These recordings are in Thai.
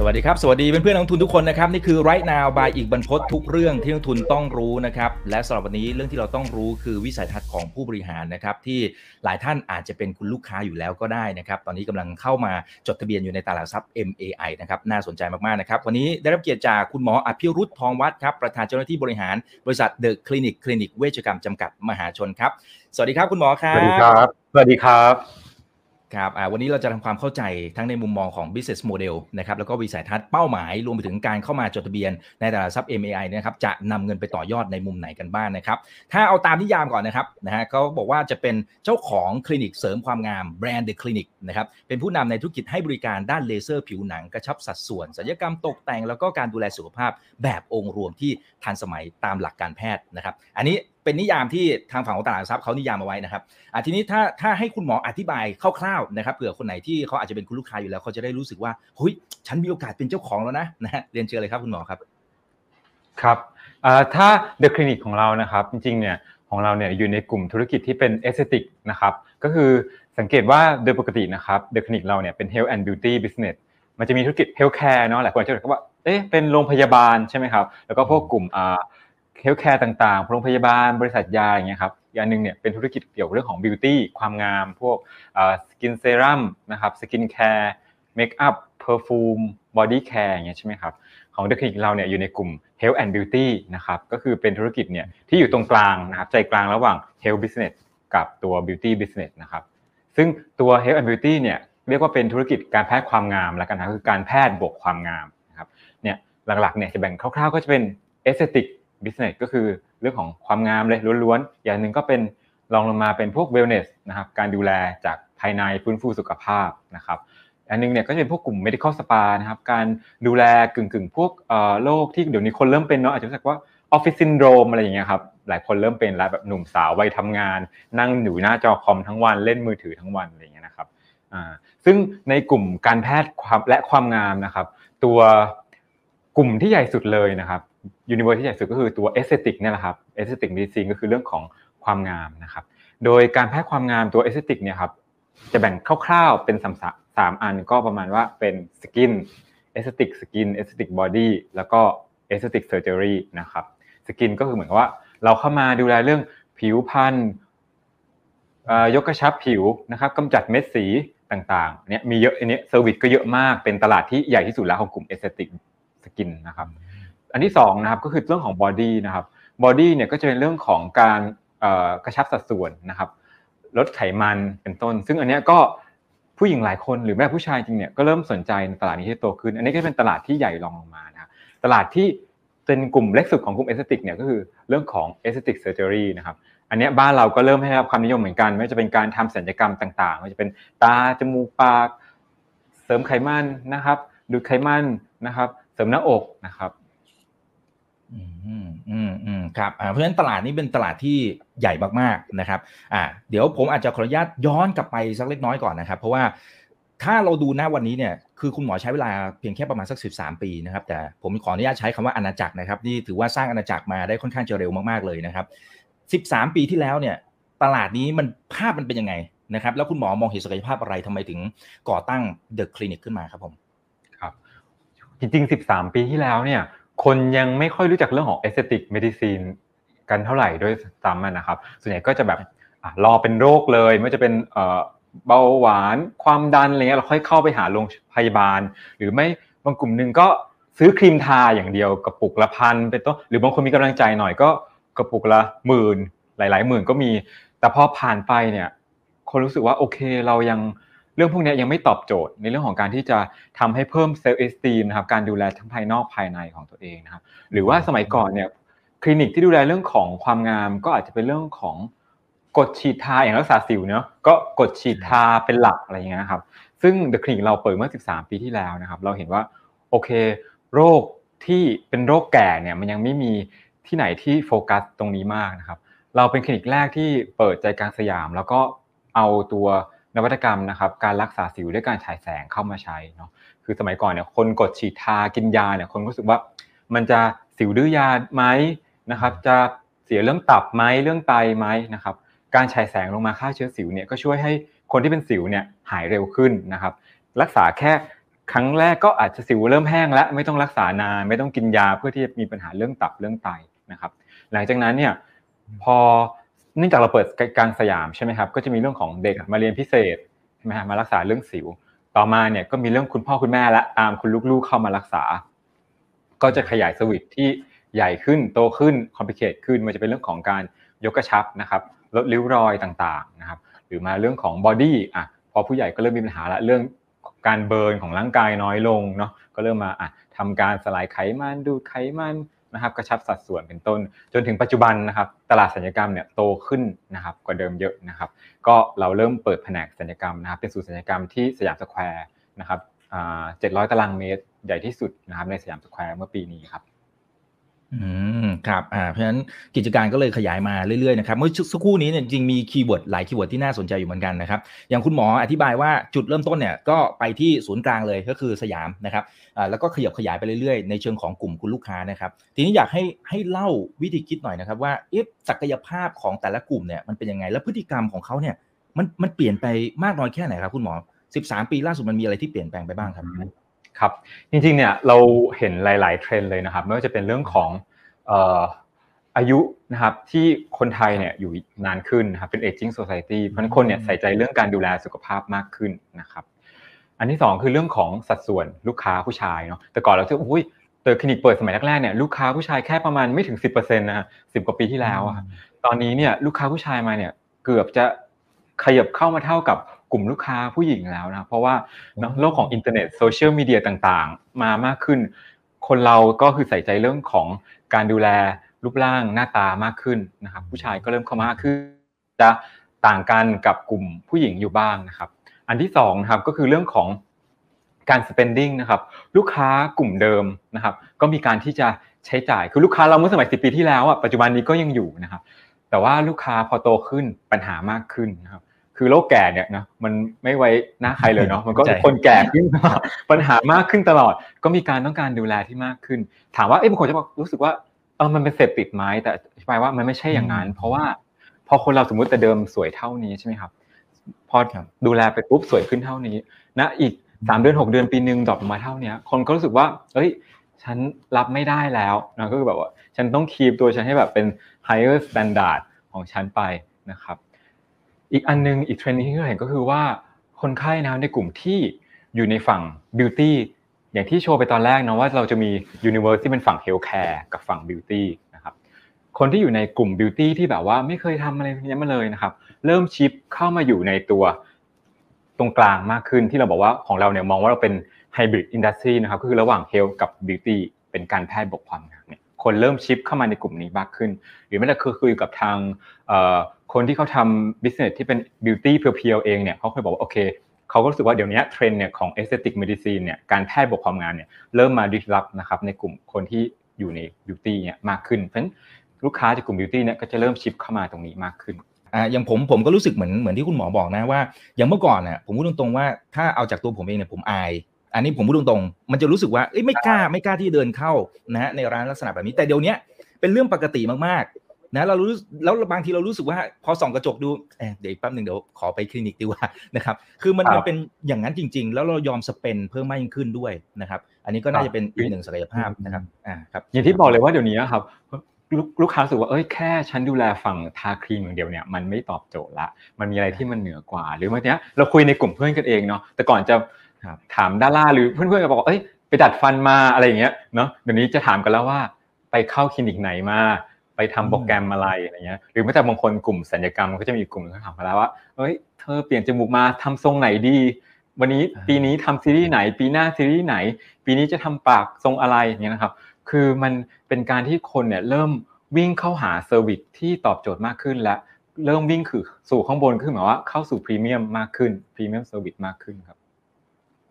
สวัสดีครับ สวัสดีเพื่อนๆนักลงทุนทุกคนนะครับนี่คือ right now by อีกบรรพททุกเรื่องที่นักลงทุนต้องรู้นะครับและสำหรับวันนี้เรื่องที่เราต้องรู้คือวิสัยทัศน์ของผู้บริหารนะครับที่หลายท่านอาจจะเป็นคุณลูกค้าอยู่แล้วก็ได้นะครับตอนนี้กำลังเข้ามาจดทะเบียนอยู่ในตลาดทรัพย์ MAI นะครับน่าสนใจมากๆนะครับวันนี้ได้รับเกียรติจากคุณหมออภิรุธทองวัดครับประธานเจ้าหน้าที่บริหารบริษัทเดอะคลีนิกค์คลินิกเวชกรรมจำกัดมหาชนครับสวัสดีครับคุณหมอครับสวัสดีครับสวัสดีครับ ครับวันนี้เราจะทำความเข้าใจทั้งในมุมมองของ business model นะครับแล้วก็วิสัยทัศน์เป้าหมาย รวมไปถึงการเข้ามาจดทะเบียนในตลาดทรัพย์ MAI นะครับจะนำเงินไปต่อยอดในมุมไหนกันบ้างนะครับถ้าเอาตามนิยามก่อนนะครับนะฮะเขาบอกว่าจะเป็นเจ้าของคลินิกเสริมความงามแบรนด์เดอะคลีนิกค์นะครับเป็นผู้นำในธุรกิจให้บริการด้านเลเซอร์ผิวหนังกระชับสัดส่วนศัลยกรรมตกแต่งแล้วก็การดูแลสุขภาพแบบองค์รวมที่ทันสมัยตามหลักการแพทย์นะครับอันนี้เป็นนิยามที่ทางฝั่งของตลาดทรัพย์เขานิยามเอาไว้นะครับอะทีนี้ถ้าถ้าให้คุณหมออธิบายคร่าวๆนะครับเผื่อคนไหนที่เขาอาจจะเป็นคุณลูกค้าอยู่แล้วเขาจะได้รู้สึกว่าเฮ้ยฉันมีโอกาสเป็นเจ้าของแล้วนะนะฮะเรียนเชิญเลยครับคุณหมอครับครับถ้า The Clinic ของเรานะครับจริงๆเนี่ยของเราเนี่ยอยู่ในกลุ่มธุรกิจที่เป็น aesthetic นะครับก็คือสังเกตว่าโดยปกตินะครับ The Clinic เราเนี่ยเป็น Health and Beauty Business มันจะมีธุรกิจ Healthcare เนาะหลายคนจะคิดว่าเอ๊ะเป็นโรงพยาบาลใช่ไหมครับแล้วก็พวกกลุ่มอ่า healthcare ต่างๆ โรงพยาบาล บริษัทยาอย่างเงี้ยครับอย่างหนึ่งเนี่ยเป็นธุรกิจเกี่ยวกับเรื่องของ beauty ความงาม พวก skin เซรั่มนะครับ skincare makeup perfume body care อย่างเงี้ยใช่ไหมครับของเดอะคลีนิกค์เราเนี่ยอยู่ในกลุ่ม Health and Beauty นะครับก็คือเป็นธุรกิจเนี่ยที่อยู่ตรงกลางนะครับใจกลางระหว่าง Health Business กับตัว Beauty Business นะครับซึ่งตัว Health and Beauty เนี่ยเรียกว่าเป็นธุรกิจการแพทย์ความงามแล้วกันนะคือการแพทย์บวกความงามนะครับเนี่ยหลักๆเนี่ยจะแบ่งคร่าวๆก็จะเป็น Aesthetic business ก็คือเรื่องของความงามเลยล้วนๆ อย่างหนึ่งก็เป็นลองลงมาเป็นพวก wellness นะครับการดูแลจากภายในฟื้นฟูสุขภาพนะครับอันนึงเนี่ยก็จะเป็นพวกกลุ่ม medical spa นะครับการดูแลกึ่งๆ พวกโรคที่เดี๋ยวนี้คนเริ่มเป็นเนาะอาจจะรู้สึกว่า office syndrome อะไรอย่างเงี้ยครับหลายคนเริ่มเป็นแล้วแบบหนุ่มสาววัยทำงาน นั่งอยู่หน้าจอคอมทั้งวันเล่นมือถือทั้งวันอะไรอย่างเงี้ยนะครับอ่าซึ่งในกลุ่มการแพทย์ความและความงามนะครับ ตัว กลุ่มที่ใหญ่สุดเลยนะครับ universe ที่ใหญ่สุดก็คือตัว aesthetic เนี่ยแหละครับ aesthetic medicine ก็คือเรื่องของความงามนะครับ โดยการแพทย์ความงามตัว aesthetic เนี่ยครับจะแบ่งคร่าวๆเป็นสามสามอันก็ประมาณว่าเป็น skin aesthetic skin aesthetic body แล้วก็aesthetic surgery นะครับ skin ก็คือเหมือนว่าเราเข้ามาดูแลเรื่องผิวพรรณยกกระชับผิวนะครับกำจัดเม็ดสีต่างๆเนี่ยมีเยอะอันนี้ service ก็เยอะมากเป็นตลาดที่ใหญ่ที่สุดแล้วของกลุ่ม aesthetic skin นะครับอันที่2นะครับก็คือเรื่องของ body นะครับ body เนี่ยก็จะเป็นเรื่องของการกระชับสัดส่วนนะครับลดไขมันเป็นต้น ซึ่งอันนี้ก็ผู้หญิงหลายคนหรือแม้ผู้ชายจริงเนี่ยก็เริ่มสนใจในตลาดนี้ที่โตขึ้น อันนี้ก็เป็นตลาดที่ใหญ่รองลงมานะตลาดที่เป็นกลุ่มเล็กสุดของกลุ่ม aesthetic เนี่ยก็คือเรื่องของ aesthetic surgery นะครับอันนี้บ้านเราก็เริ่มให้รับความนิยมเหมือนกัน ไม่ว่าจะเป็นการทำศัลยกรรมต่างๆไม่ว่าจะเป็นตาจมูกปาก เสริมไขมันนะครับดูดไขมันนะครับ เสริมหน้าอกนะครับอืมอืมอืมครับเพราะฉะนั้นตลาดนี้เป็นตลาดที่ใหญ่มากๆนะครับ อ่า เดี๋ยวผมอาจจะขออนุญาตย้อนกลับไปสักเล็กน้อยก่อนนะครับ เพราะว่าถ้าเราดูหน้าวันนี้เนี่ยคือคุณหมอใช้เวลาเพียงแค่ประมาณสักสิบสามปีนะครับ แต่ผมขออนุญาตใช้คำว่าอาณาจักรนะครับนี่ถือว่าสร้างอาณาจักรมาได้ค่อนข้างจะเร็วมากๆเลยนะครับสิบสามปีที่แล้วเนี่ย ตลาดนี้มันภาพมันเป็นยังไงนะครับ แล้วคุณหมอมองเห็นศักยภาพอะไรทำไมถึงก่อตั้งเดอะคลินิกขึ้นมาครับผม จริงๆสิบสามปีที่แล้วเนี่ยคนยังไม่ค่อยรู้จักเรื่องของ aesthetic medicine กันเท่าไหร่ด้วยซ้ำนะครับ ส่วนใหญ่ก็จะแบบรอเป็นโรคเลยไม่ว่าจะเป็นเบาหวานความดันอะไรเงี้ยเราค่อยเข้าไปหาโรงพยาบาล หรือไม่บางกลุ่มหนึ่งก็ซื้อครีมทาอย่างเดียวกระปุกละพันเป็นต้นหรือบางคนมีกำลังใจหน่อยก็กระปุกละหมื่นหลาย ๆ หมื่นก็มี แต่พอผ่านไปเนี่ย คนรู้สึกว่าโอเคเรายัง เรื่องพวกนี้ยังไม่ตอบโจทย์ในเรื่องของการที่จะทำให้เพิ่มเซลล์เอสตีมนะครับการดูแลทั้งภายนอกภายในของตัวเองนะครับหรือว่าสมัยก่อนเนี่ยคลินิกที่ดูแลเรื่องของความงามก็อาจจะเป็นเรื่องของกดฉีดทาอย่างรักษาสิวเนาะก็กดฉีดทาเป็นหลักอะไรเงี้ยครับซึ่งเดอะคลินิกเราเปิดเมื่อ 13 ปีที่แล้วนะครับเราเห็นว่าโอเค โรคที่เป็นโรคแก่เนี่ยมันยังไม่มีที่ไหนที่โฟกัสตรงนี้มากนะครับเราเป็นคลินิกแรกที่เปิดใจกลางสยาม แล้วก็เอาตัว นวัตกรรมนะครับการรักษาสิวด้วยการฉายแสงเข้ามาใช้เนาะคือสมัยก่อนเนี่ยคนกดฉีดทากินยาเนี่ยคนรู้สึกว่ามันจะสิวดื้อยาไหมนะครับ จะเสียเรื่องตับไหมเรื่องไตไหมนะครับ การฉายแสงลงมาฆ่าเชื้อสิวเนี่ยก็ช่วยให้คนที่เป็นสิวเนี่ยหายเร็วขึ้นนะครับ รักษาแค่ครั้งแรกก็อาจจะสิวเริ่มแห้งแล้วไม่ต้องรักษานานไม่ต้องกินยาเพื่อที่จะมีปัญหาเรื่องตับเรื่องไตนะครับ หลังจากนั้นเนี่ยพอ เนื่องจากเราเปิดกลางสยามใช่ไหมครับก็จะมีเรื่องของเด็กมาเรียนพิเศษใช่ไหมครับมารักษาเรื่องสิว ต่อมาเนี่ยก็มีเรื่องคุณพ่อคุณแม่และตามคุณลูกๆเข้ามารักษา ก็จะขยาย service ที่ใหญ่ขึ้นโตขึ้น complicate ขึ้นมันจะเป็นเรื่องของการยกกระชับนะครับลดริ้วรอยต่างๆนะครับหรือมาเรื่องของ body อะพอผู้ใหญ่ก็เริ่มมีปัญหาละเรื่องการ burn ของร่างกายน้อยลงเนาะก็เริ่มมาอะทำการสลายไขมันดูดไขมัน นะครับกระชับสัดส่วนเป็นต้น จนถึงปัจจุบันนะครับตลาดศัลยกรรมเนี่ยโตขึ้นนะครับกว่าเดิมเยอะนะครับก็เราเริ่มเปิดแผนกศัลยกรรมนะครับเป็นศูนย์ศัลยกรรมที่สยามสแควร์นะครับเจ็ดร้อยตารางเมตรใหญ่ที่สุดนะครับในสยามสแควร์เมื่อปีนี้ครับ อืมครับอ่าเพราะฉะนั้นกิจการก็เลยขยายมาเรื่อยๆนะครับเมื่อสักครู่นี้เนี่ยจริงมี keyword หลาย keyword ที่น่าสนใจอยู่เหมือนกันนะครับอย่างคุณหมออธิบายว่าจุดเริ่มต้นเนี่ยก็ไปที่ศูนย์กลางเลยก็คือสยามนะครับอ่าแล้วก็ขยับขยายไปเรื่อยๆ ในเชิงของกลุ่มคุณลูกค้านะครับทีนี้อยากให้ให้เล่าวิธีคิดหน่อยนะครับว่าเอ๊ะศักยภาพของแต่ละกลุ่มเนี่ยมันเป็นยังไงแล้วพฤติกรรมของเขาเนี่ยมันมันเปลี่ยนไปมากน้อยแค่ไหนครับคุณหมอ 13 ปีล่าสุดมันมีอะไรที่เปลี่ยนแปลงไปบ้างครับ ครับจริงๆเนี่ยเราเห็นหลาย ๆ เทรนด์เลยนะครับไม่ว่าจะเป็นเรื่องของอายุนะครับที่คนไทยเนี่ยอยู่นานขึ้นนะครับเป็น aging society เพราะฉะนั้นคนเนี่ยใส่ใจเรื่องการดูแลสุขภาพมากขึ้นนะครับอันที่ 2 คือเรื่องของสัดส่วนลูกค้าผู้ชายเนาะแต่ก่อนเราคิดว่าอุ้ยเดอะคลินิกเปิดสมัยแรกๆเนี่ยลูกค้าผู้ชายแค่ประมาณไม่ถึง 10%นะสิบกว่าปีที่แล้วอะตอนนี้เนี่ยลูกค้าผู้ชายมาเนี่ยเกือบจะขยับเข้ามาเท่ากับ กลุ่มลูกค้าผู้หญิงแล้วนะเพราะว่าเนาะโลกของอินเทอร์เน็ตโซเชียลมีเดียต่างๆ มามากขึ้น คนเราก็คือใส่ใจเรื่องของการดูแลรูปร่างหน้าตามากขึ้นนะครับ ผู้ชายก็เริ่มเข้ามาคือจะต่างกันกับกลุ่มผู้หญิงอยู่บ้างนะครับ อันที่สองนะครับก็คือเรื่องของการ spending นะครับ ลูกค้ากลุ่มเดิมนะครับ ก็มีการที่จะใช้จ่ายคือลูกค้าเราเมื่อสมัยสิปีที่แล้วอะปัจจุบันนี้ก็ยังอยู่นะครับ แต่ว่าลูกค้าพอโตขึ้นปัญหามากขึ้นนะครับ คือโรคแก่เนี่ยนะมันไม่ไว้หน้าใครเลยเนาะมันก็คนแก่ขึ้นปัญหามากขึ้นตลอด ก็มีการต้องการดูแลที่มากขึ้น ถามว่าเอ้บางคนจะบอกรู้สึกว่าเออมันเป็นเสพติดไหมแต่อธิบายว่ามันไม่ใช่อย่างนั้น เพราะว่า พอคนเราสมมุติแต่เดิมสวยเท่านี้ใช่ไหมครับ พอดูแลไปปุ๊บสวยขึ้นเท่านี้นะอีกสามเดือนหกเดือนปีหนึ่งดรอปมาเท่านี้คนก็รู้สึกว่า เอ้ย ฉันรับไม่ได้แล้วนะก็คือแบบว่า ฉันต้องคีบตัวฉันให้แบบเป็น higher standard ของฉันไปนะครับ อีกอันนึงอีกเทรนด์ที่เราเห็นก็คือว่าคนไข้นะในกลุ่มที่อยู่ในฝั่ง beauty อย่างที่โชว์ไปตอนแรกนะว่าเราจะมี universe ที่เป็นฝั่ง healthcare กับฝั่ง beauty นะครับคนที่อยู่ในกลุ่ม beauty ที่แบบว่าไม่เคยทำอะไรนี้มาเลยนะครับ เริ่มชิปเข้ามาอยู่ในตัวตรงกลางมากขึ้นที่เราบอกว่าของเราเนี่ยมองว่าเราเป็น hybrid industry นะครับก็คือระหว่าง health กับ beauty เป็นการแพทย์บกความงามเนี่ยคนเริ่มชิปเข้ามาในกลุ่มนี้มากขึ้น หรือแม้แต่คือคุยกับทาง คนที่เขาทำ business ที่เป็น beauty เพียวๆเองเนี่ยเขาเคยบอกว่าโอเคเขาก็รู้สึกว่าเดี๋ยวนี้เทรนด์เนี่ยของ aesthetic medicine เนี่ยการแพทย์บวกความงามเนี่ยเริ่มมาดิรับนะครับในกลุ่มคนที่อยู่ใน beauty เนี่ยมากขึ้นเพราะฉะนั้นลูกค้าจากกลุ่ม beauty เนี่ยก็จะเริ่มชิปเข้ามาตรงนี้มากขึ้นอ่าอย่างผมผมก็รู้สึกเหมือนเหมือนที่คุณหมอบอกนะว่า อย่างเมื่อก่อนเนี่ยผมพูดตรงๆว่าถ้าเอาจากตัวผมเองเนี่ยผมอาย อันนี้ผมพูดตรงๆมันจะรู้สึกว่าเอ้ยไม่กล้าไม่กล้าที่เดินเข้านะฮะในร้านลักษณะแบบนี้แต่เดี๋ยวนี้เป็นเรื่องปกติมาก นะเรารู้แล้วบางทีเรารู้สึกว่าพอส่องกระจกดูเดี๋ยวแป๊บหนึ่งเดี๋ยวขอไปคลินิกดีกว่านะครับคือมันมันเป็นอย่างนั้นจริง ๆ แล้วเรายอมสเปนเพิ่มมากยิ่งขึ้นด้วยนะครับ อันนี้ก็น่าจะเป็นอีกหนึ่งศักยภาพนะครับอ่าครับอย่างที่บอกเลยว่าเดี๋ยวนี้ครับลูกค้าสึกว่าเอ้ยแค่ฉันดูแลฝั่งทาครีมอย่างเดียวเนี่ยมันไม่ตอบโจทย์ละ มันมีอะไรที่มันเหนือกว่า หรือเมื่อกี้เราคุยในกลุ่มเพื่อนกันเองเนาะแต่ก่อนจะถามดาราหรือเพื่อนๆก็บอกเอ้ยไปดัดฟันมาอะไรอย่างเงี้ยเนาะเดี๋ยวนี้จะถามกันแล้วว่าไปเข้าคลินิกไหนมา ไปทำโปรแกรมอะไรอะไรเงี้ยหรือแม้แต่บางคนกลุ่มสัญญกรรมก็จะมีกลุ่มที่ถามมาแล้วว่าเฮ้ยเธอเปลี่ยนจมูกมาทำทรงไหนดี วันนี้ปีนี้ทำซีรีส์ไหน ปีหน้าซีรีส์ไหน ปีนี้จะทำปากทรงอะไรอย่างเงี้ยนะครับ คือมันเป็นการที่คนเนี่ยเริ่มวิ่งเข้าหา service ที่ตอบโจทย์มากขึ้นและเริ่มวิ่งคือสู่ข้างบนคือหมายว่าเข้าสู่พรีเมียมมากขึ้น premium service มากขึ้นครับ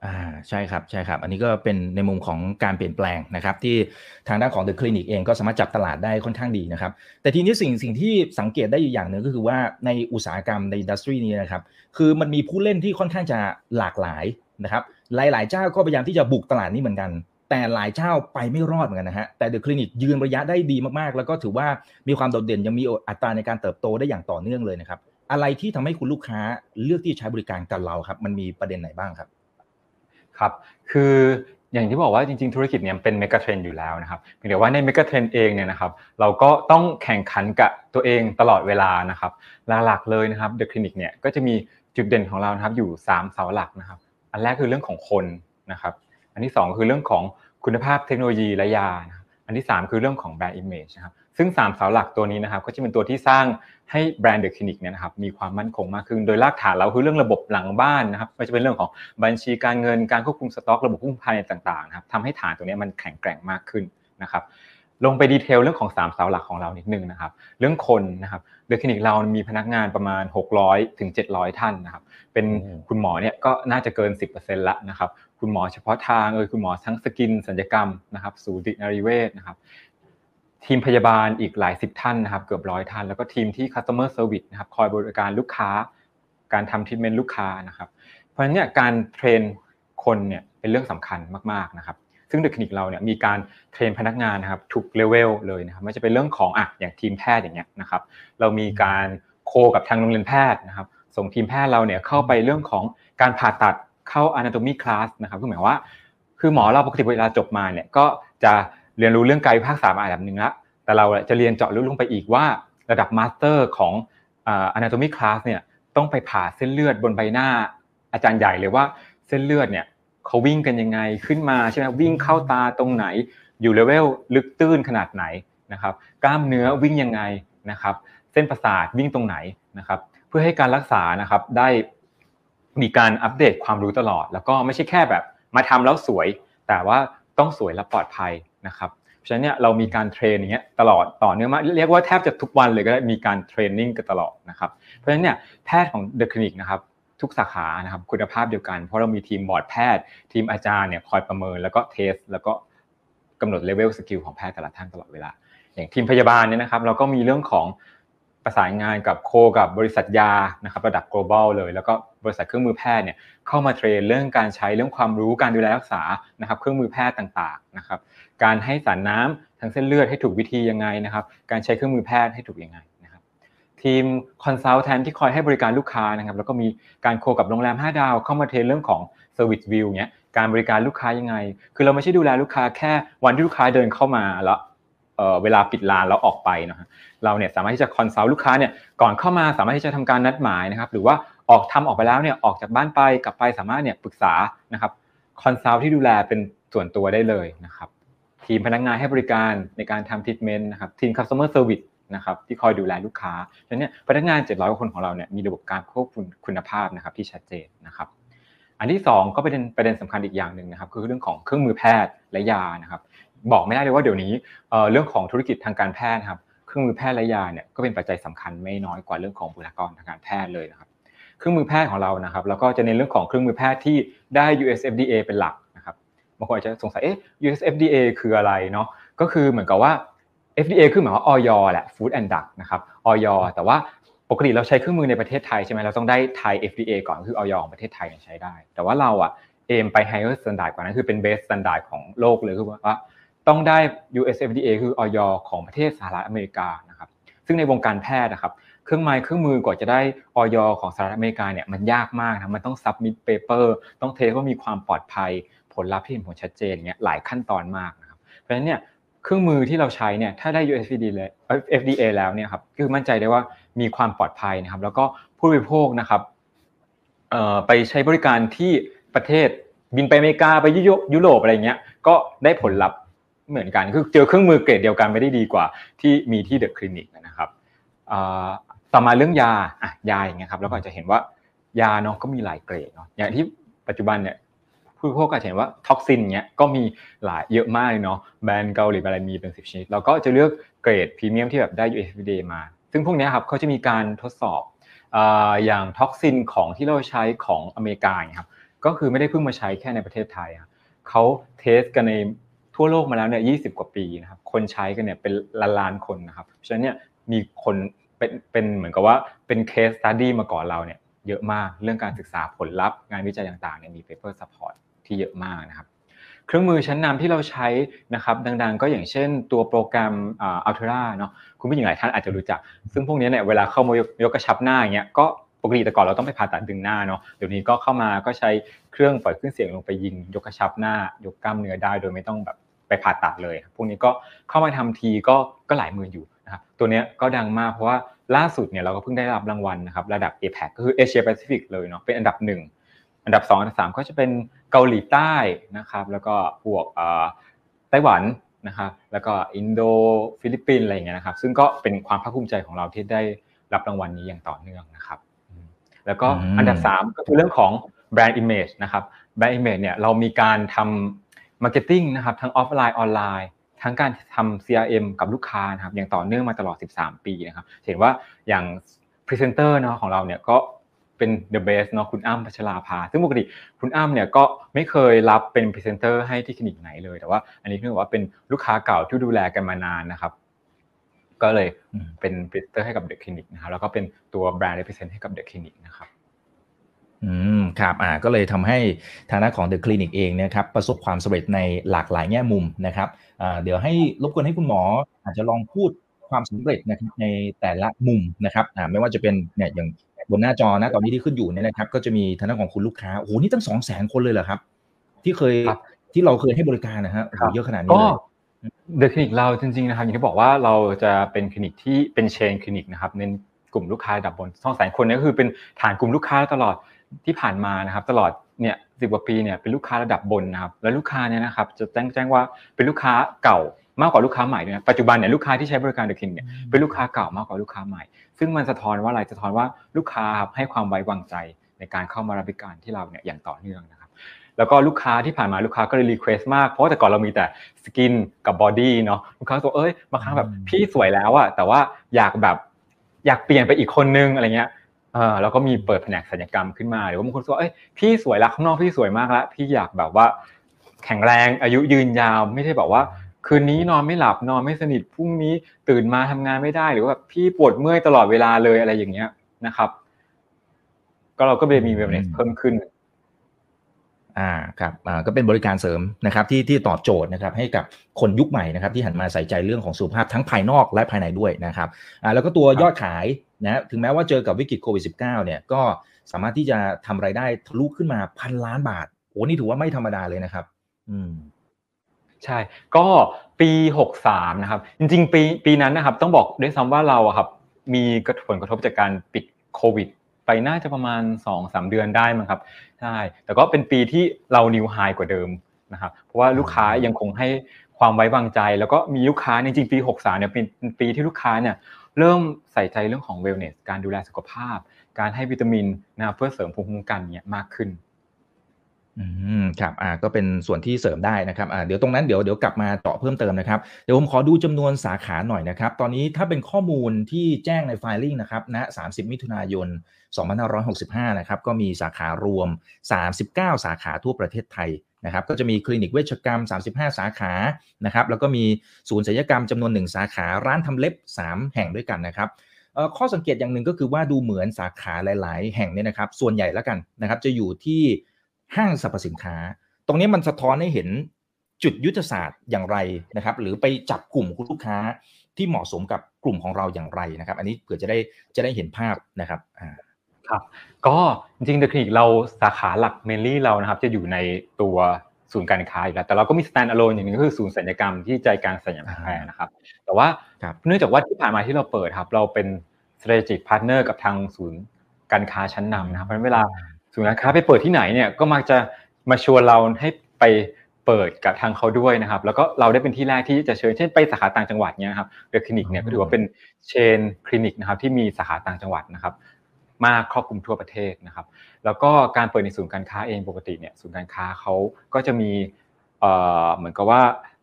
อ่าใช่ครับใช่ครับ อันนี้ก็เป็นในมุมของการเปลี่ยนแปลงนะครับ ที่ทางด้านของ The Clinic เองก็สามารถจับตลาดได้ค่อนข้างดีนะครับ แต่ทีนี้สิ่งสิ่งที่สังเกตได้อยู่อย่างหนึ่งก็คือว่าในอุตสาหกรรมใน industry นี้นะครับ คือมันมีผู้เล่นที่ค่อนข้างจะหลากหลายนะครับ หลาย ๆ เจ้าก็พยายามที่จะบุกตลาดนี้เหมือนกัน แต่หลายเจ้าไปไม่รอดเหมือนกันนะฮะแต่เดอะคลินิกยืนระยะได้ดีมากๆ แล้วก็ถือว่ามีความโดดเด่นยังมีอัตราในการเติบโตได้อย่างต่อเนื่องเลยนะครับอะไรที่ทำให้คุณลูกค้าเลือกที่ใช้บริการกับเราครับ มันมีประเด็นไหนบ้างครับ ครับคืออย่างที่บอกว่าจริงๆธุรกิจเนี่ยเป็น megatrend อยู่แล้วนะครับเพียงแต่ว่าใน megatrend เองเนี่ยนะครับเราก็ต้องแข่งขันกับตัวเองตลอดเวลานะครับหลักๆเลยนะครับเดอะคลินิกเนี่ยก็จะมีจุดเด่นของเรานะครับอยู่ 3 เสาหลักนะครับอันแรกคือเรื่องของคนนะครับอันที่ 2 คือเรื่องของคุณภาพเทคโนโลยีและยานะอันที่ 3 คือเรื่องของ brand image นะครับ ซึ่ง 3 เสาหลักตัวนี้นะครับก็จะเป็นตัวที่สร้างให้แบรนด์เดอะคลินิกเนี่ยนะครับมีความมั่นคงมากขึ้น โดยรากฐานเราคือเรื่องระบบหลังบ้านนะครับไม่จะเป็นเรื่องของบัญชีการเงินการควบคุมสต็อกระบบควบคุมภายในต่างๆนะครับทำให้ฐานตัวนี้มันแข็งแกร่งมากขึ้นนะครับลงไป detail เรื่องของ 3 เสาหลักของเรานิดนึงนะครับเรื่องคนนะครับเดอะคลินิกเรามีพนักงานประมาณ 600ถึง700 ท่านนะครับเป็นคุณหมอเนี่ยก็น่าจะเกิน 10%ละนะครับคุณหมอเฉพาะทางเอยคุณหมอทั้ง skin ศัลยกรรมนะครับสูตินารีเวชนะครับ ทีมพยาบาลอีกหลายสิบท่านนะครับเกือบร้อยท่าน แล้วก็ทีมที่ customer service นะครับคอยบริการลูกค้า การทำทีมเมนลูกค้านะครับเพราะฉะนั้นเนี่ยการ trainคนเนี่ยเป็นเรื่องสำคัญมากๆนะครับซึ่งเดอะคลินิกเราเนี่ยมีการ train พนักงานนะครับทุก level เลยนะครับไม่จะเป็นเรื่องของอะอย่างทีมแพทย์อย่างเงี้ยนะครับเรามีการ co กับทางโรงเรียนแพทย์นะครับส่งทีมแพทย์เราเนี่ยเข้าไปเรื่องของการผ่าตัดเข้า anatomy class นะครับคือหมายว่า คือหมอเราปกติเวลาจบมาเนี่ยก็จะ เรียนรู้เรื่องกายวิภาคศาสตร์ระดับหนึ่งละแต่เราจะเรียนเจาะลึกลงไปอีกว่าระดับ master ของ anatomy class เนี่ยต้องไปผ่าเส้นเลือดบนใบหน้า อาจารย์ใหญ่เลยว่าเส้นเลือดเนี่ยเขาวิ่งกันยังไงขึ้นมาใช่ไหมวิ่งเข้าตาตรงไหน อยู่เลเวลลึกตื้นขนาดไหนนะครับกล้ามเนื้อวิ่งยังไงนะครับ เส้นประสาทวิ่งตรงไหนนะครับ เพื่อให้การรักษานะครับได้มีการอัปเดตความรู้ตลอด แล้วก็ไม่ใช่แค่แบบมาทำแล้วสวย แต่ว่าต้องสวยและปลอดภัย นะครับเพราะฉะนั้นเนี่ยเรามีการเทรนอย่างเงี้ยตลอดต่อเนื่องมาเรียกว่าแทบจะทุกวันเลยก็ได้มีการเทรนนิ่งกันตลอดนะครับเพราะฉะนั้นเนี่ยแพทย์ของเดอะคลินิกนะครับทุกสาขานะครับคุณภาพเดียวกัน เพราะเรามีทีมบอร์ดแพทย์ ทีมอาจารย์เนี่ยคอยประเมินแล้วก็ test แล้วก็กำหนด level skill ของแพทย์แต่ละท่านตลอดเวลา อย่างทีมพยาบาลเนี่ยนะครับ เราก็มีเรื่องของประสานงานกับ co กับบริษัทยานะครับระดับ global เลย แล้วก็บริษัทเครื่องมือแพทย์เนี่ย เข้ามา train เรื่องการใช้เรื่องความรู้การดูแลรักษานะครับเครื่องมือแพทย์ต่างๆนะครับการให้สารน้ำทางเส้นเลือดให้ถูกวิธียังไงนะครับการใช้เครื่องมือแพทย์ให้ถูกยังไงนะครับทีม consultant ที่คอยให้บริการลูกค้านะครับแล้วก็มีการ co กับโรงแรม 5 ดาว เข้ามา train เรื่องของ Service View เนี้ยการบริการลูกค้ายังไง คือเราไม่ใช่ดูแลลูกค้าแค่วันที่ลูกค้าเดินเข้ามาแล้วเวลาปิดร้านแล้วออกไปนะฮะเราเนี่ยสามารถที่จะ consult ลูกค้าเนี่ยก่อนเข้ามาสามารถที่จะทำการนัดหมายนะครับหรือว่า ออกทำออกไปแล้วเนี่ยออกจากบ้านไปกลับไปสามารถเนี่ยปรึกษานะครับ consult ที่ดูแลเป็นส่วนตัวได้เลยนะครับทีมพนักงานให้บริการในการทำทรีทเมนต์นะครับทีม customer service นะครับที่คอยดูแลลูกค้าฉะนั้นเนี่ยพนักงาน 700กว่าคนของเราเนี่ยมีระบบการควบคุมคุณภาพนะครับที่ชัดเจนนะครับอันที่ 2 ก็เป็นประเด็นสำคัญอีกอย่างหนึ่งนะครับคือเรื่องของเครื่องมือแพทย์และยานะครับบอกไม่ได้เลยว่าเดี๋ยวนี้เรื่องของธุรกิจทางการแพทย์ครับเครื่องมือแพทย์และยาเนี่ยก็เป็นปัจจัยสำคัญไม่น้อยกว่าเรื่องของบุคลากรทางการแพทย์เลยนะครับ เครื่องมือแพทย์ของเรานะครับ แล้วก็จะเน้นเรื่องของเครื่องมือแพทย์ที่ได้ US FDA เป็นหลักนะครับบางคนอาจจะสงสัยเอ๊ะ US FDA คืออะไรเนาะก็คือเหมือนกับว่า FDA คือหมายว่าออยแหละ Food and Drug นะครับออยแต่ว่าปกติเราใช้เครื่องมือในประเทศไทยใช่ไหมเราต้องได้ไทย FDA ก่อนคือออยของประเทศไทยใช้ได้ แต่ว่าเราอะเอมไป higher standard กว่านั้นคือเป็น base standard ของโลกเลยคือว่าต้องได้ US FDA คือออยของประเทศสหรัฐอเมริกานะครับ ซึ่งในวงการแพทย์นะครับเครื่องไม้เครื่องมือกว่าจะได้ออยของสหรัฐอเมริกาเนี่ยมันยากมากนะมันต้อง submit paper ต้องเทสว่ามีความปลอดภัย ผลลัพธ์ที่เห็นผลชัดเจนเนี่ยหลายขั้นตอนมากนะครับเพราะฉะนั้นเนี่ยเครื่องมือที่เราใช้เนี่ยถ้าได้ US FDA เลย FDA แล้วเนี่ยครับคือมั่นใจได้ว่ามีความปลอดภัยนะครับ แล้วก็ผู้บริโภคนะครับไปใช้บริการที่ประเทศบินไปอเมริกาไปยุโรปอะไรเงี้ยก็ได้ผลลัพธ์ เหมือนกันคือเจอเครื่องมือเกรดเดียวกันไม่ได้ดีกว่า ที่มีที่เดอะคลินิกนะครับต่อมาเรื่องยาอะยาอย่างเงี้ยครับแล้วก็จะเห็นว่ายาเนาะก็มีหลายเกรดเนาะอย่างที่ปัจจุบันเนี่ยผู้พวกก็เห็นว่า toxin เนี้ยก็มีหลายเยอะมากเลยเนาะแบรนด์เกาหลีอะไรมีเป็นสิบชนิดเราก็จะเลือกเกรดพรีเมียมที่แบบได้ USFDA มา ซึ่งพวกนี้ครับเขาจะมีการทดสอบอย่าง toxin ของที่เราใช้ของอเมริกาครับก็คือไม่ได้เพิ่งมาใช้แค่ในประเทศไทยเขา test กันใน ทั่วโลกมาแล้วเนี่ยยี่สิบกว่าปีนะครับ คนใช้กันเนี่ยเป็นล้านล้านคนนะครับเพราะฉะนั้นเนี่ยมีคนเป็นเป็นเหมือนกับว่าเป็น case study มาก่อนเราเนี่ยเยอะมากเรื่องการศึกษาผลลัพธ์งานวิจัยต่างๆเนี่ยมี paper support ที่เยอะมากนะครับ เครื่องมือชั้นนำที่เราใช้นะครับ ดังๆ ก็อย่างเช่นตัวโปรแกรม Ulthera เนาะคุณผู้หญิงหลายท่านอาจจะรู้จัก ซึ่งพวกนี้เนี่ยเวลาเข้ามายกกระชับหน้าอย่างเงี้ยก็ปกติแต่ก่อนเราต้องไปผ่าตัดดึงหน้าเนาะเดี๋ยวนี้ก็เข้ามาก็ใช้เครื่องปล่อยคลื่นเสียงลงไปยิง ยกกระชับหน้ายกกล้ามเนื้อได้โดยไม่ต้องแบบ ไปผ่าตัดเลย พวกนี้ก็เข้ามาทำทีก็ก็หลายหมื่นอยู่นะครับตัวนี้ก็ดังมากเพราะว่าล่าสุดเนี่ยเราก็เพิ่งได้รับรางวัลนะครับระดับ APEC ก็คือเอเชียแปซิฟิกเลยเนาะเป็นอันดับหนึ่งอันดับ2อันดับ3ก็จะเป็นเกาหลีใต้นะครับแล้วก็พวกไต้หวันนะครับแล้วก็อินโดฟิลิปปินส์อะไรอย่างเงี้ยนะครับซึ่งก็เป็นความภาคภูมิใจของเราที่ได้รับรางวัลนี้อย่างต่อเนื่องนะครับแล้วก็อันดับ 3 ก็คือเรื่องของ brand image นะครับ brand image เนี่ยเรามีการทำ marketing นะครับทั้งออฟไลน์ออนไลน์ทั้งการทำ CRM กับลูกค้านะครับอย่างต่อเนื่องมาตลอด 13 ปีนะครับเห็นว่าอย่างพรีเซนเตอร์เนาะของเราเนี่ยก็เป็น the best เนาะคุณอั้มพัชราภา ซึ่งปกติคุณอั้มเนี่ยก็ไม่เคยรับเป็นพรีเซนเตอร์ให้ที่คลินิกไหนเลย แต่ว่าอันนี้เนื่องว่าเป็นลูกค้าเก่าที่ดูแลกันมานานนะครับ ก็เลยเป็นพรีเซนเตอร์ให้กับเดอะคลินิกนะครับแล้วก็เป็นตัว brand represent ให้กับเดอะคลินิกนะครับ อืมครับอ่าก็เลยทำให้ฐานะของเดอะคลินิกเองนะครับประสบความสำเร็จในหลากหลายแง่มุมนะครับอ่าเดี๋ยวให้รบกวนให้คุณหมอ อาจจะลองพูดความสำเร็จนะครับในแต่ละมุมนะครับอ่าไม่ว่าจะเป็นเนี่ยอย่างบนหน้าจอนะตอนนี้ที่ขึ้นอยู่เนี่ยนะครับ ก็จะมีทางด้านของคุณลูกค้าโอ้โหนี่ตั้งสองแสนคนเลยเหรอครับ ที่เคยที่เราเคยให้บริการนะฮะเยอะขนาดนี้เลยเดอะคลินิกเราจริงๆนะครับอย่างที่บอกว่าเราจะเป็นคลินิกที่เป็นเชนคลินิกนะครับเน้นกลุ่มลูกค้าดับบนสองแสนคนนี้ก็คือเป็นฐานกลุ่มลูกค้าตลอด ที่ผ่านมานะครับ ตลอดเนี่ยสิบกว่าปีเนี่ยเป็นลูกค้าระดับบนนะครับ แล้วลูกค้าเนี่ยนะครับจะแจ้งแจ้งว่าเป็นลูกค้าเก่ามากกว่าลูกค้าใหม่ด้วยนะปัจจุบันเนี่ยลูกค้าที่ใช้บริการเดอะคลินิกเนี่ยเป็นลูกค้าเก่ามากกว่าลูกค้าใหม่ ซึ่งมันสะท้อนว่าอะไรสะท้อนว่าลูกค้าครับให้ความไว้วางใจในการเข้ามารับบริการที่เราเนี่ยอย่างต่อเนื่องนะครับแล้วก็ลูกค้าที่ผ่านมาลูกค้าก็เลย request มาก เพราะแต่ก่อนเรามีแต่ skin กับ body เนาะลูกค้าบอกเอ้ยบางครั้งแบบพี่สวยแล้วอะแต่ว่าอยากแบบอยากเปลี่ยนไปอีกคนนึงอะไรเงี้ย เออแล้วก็มีเปิดแผนกศัลยกรรมขึ้นมาหรือว่าบางคนบอกเอ้ยพี่สวยแล้วข้างนอกพี่สวยมากแล้วพี่อยากแบบว่า แข็งแรงอายุยืนยาวไม่ใช่แบบว่า คืนนี้นอนไม่หลับนอนไม่สนิทพรุ่งนี้ตื่นมาทำงานไม่ได้หรือว่าพี่ปวดเมื่อยตลอดเวลาเลยอะไรอย่างเงี้ยนะครับ ก็เราก็เลยมีเวลเนสเพิ่มขึ้น อ่าครับอ่าก็เป็นบริการเสริมนะครับที่ที่ตอบโจทย์นะครับให้กับคนยุคใหม่นะครับที่หันมาใส่ใจเรื่องของสุขภาพทั้งภายนอกและภายในด้วยนะครับอ่าแล้วก็ตัวยอดขายนะถึงแม้ว่าเจอกับวิกฤตโควิด -19 เนี่ยก็สามารถที่จะทำไรายได้ทะลุขึ้นมาพันล้านบาทโอ้นี่ถือว่าไม่ธรรมดาเลยนะครับ อืมใช่ ก็ปี 63 นะครับ จริงๆ ปีปีนั้นนะครับ ต้องบอกด้วยซ้ำว่าเราครับ มีผลกระทบจากการปิดโควิด ไปน่าจะประมาณ 2-3 เดือนได้มั้งครับ ใช่แต่ก็เป็นปีที่เรานิวไฮกว่าเดิมนะครับเพราะว่าลูกค้ายังคงให้ความไว้วางใจ แล้วก็มีลูกค้าจริงๆปี63เนี่ยเป็นปีที่ลูกค้าเนี่ยเริ่มใส่ใจเรื่องของเวลเนสการดูแลสุขภาพ การให้วิตามินนะครับเพื่อเสริมภูมิคุ้มกันเนี่ยมากขึ้น อืมครับอ่าก็เป็นส่วนที่เสริมได้นะครับอ่าเดี๋ยวตรงนั้นเดี๋ยวเดี๋ยวกลับมาต่อเพิ่มเติมนะครับเดี๋ยวผมขอดูจำนวนสาขาหน่อยนะครับ ตอนนี้ถ้าเป็นข้อมูลที่แจ้งในไฟลิ่งนะครับณ30 มิถุนายน 2565 นะครับ ก็มีสาขารวม 39 สาขาทั่วประเทศไทยนะครับ ก็จะมีคลินิกเวชกรรม 35 สาขานะครับ แล้วก็มีศูนย์ศัลยกรรมจำนวน 1 สาขาร้านทำเล็บ 3 แห่งด้วยกันนะครับข้อสังเกตอย่างหนึ่งก็คือว่าดูเหมือนสาขาหลาย ๆ แห่งเนี่ยนะครับ ส่วนใหญ่แล้วกันนะครับ จะอยู่ที่ ห้างสรรพสินค้า ตรงนี้มันสะท้อนให้เห็นจุดยุทธศาสตร์อย่างไรนะครับ หรือไปจับกลุ่มคุณลูกค้าที่เหมาะสมกับกลุ่มของเราอย่างไรนะครับ อันนี้เผื่อจะได้จะได้เห็นภาพนะครับอ่าครับ ก็จริงๆเดอะคลินิกเราสาขาหลัก mainly เรานะครับ จะอยู่ในตัวศูนย์การค้าอยู่แล้วแต่เราก็มี stand alone อย่างนึงก็คือศูนย์ศัลยกรรมที่ใจกลางสัญญาแพรนะครับ แต่ว่าเนื่องจากว่าที่ผ่านมาที่เราเปิดครับ เราเป็น strategic partner กับทางศูนย์การค้าชั้นนำนะครับเพราะเวลา ศูนย์การค้าไปเปิดที่ไหนเนี่ยก็มักจะมาชวนเราให้ไปเปิดกับทางเขาด้วยนะครับ แล้วก็เราได้เป็นที่แรกที่จะเชิญเช่นไปสาขาต่างจังหวัดเนี่ยครับเดอะคลินิกเนี่ยก็ถือว่าเป็น chain คลินิกนะครับที่มีสาขาต่างจังหวัดนะครับมากครอบคลุมทั่วประเทศนะครับ แล้วก็การเปิดในศูนย์การค้าเองปกติเนี่ยศูนย์การค้าเขาก็จะมีเหมือนกับว่า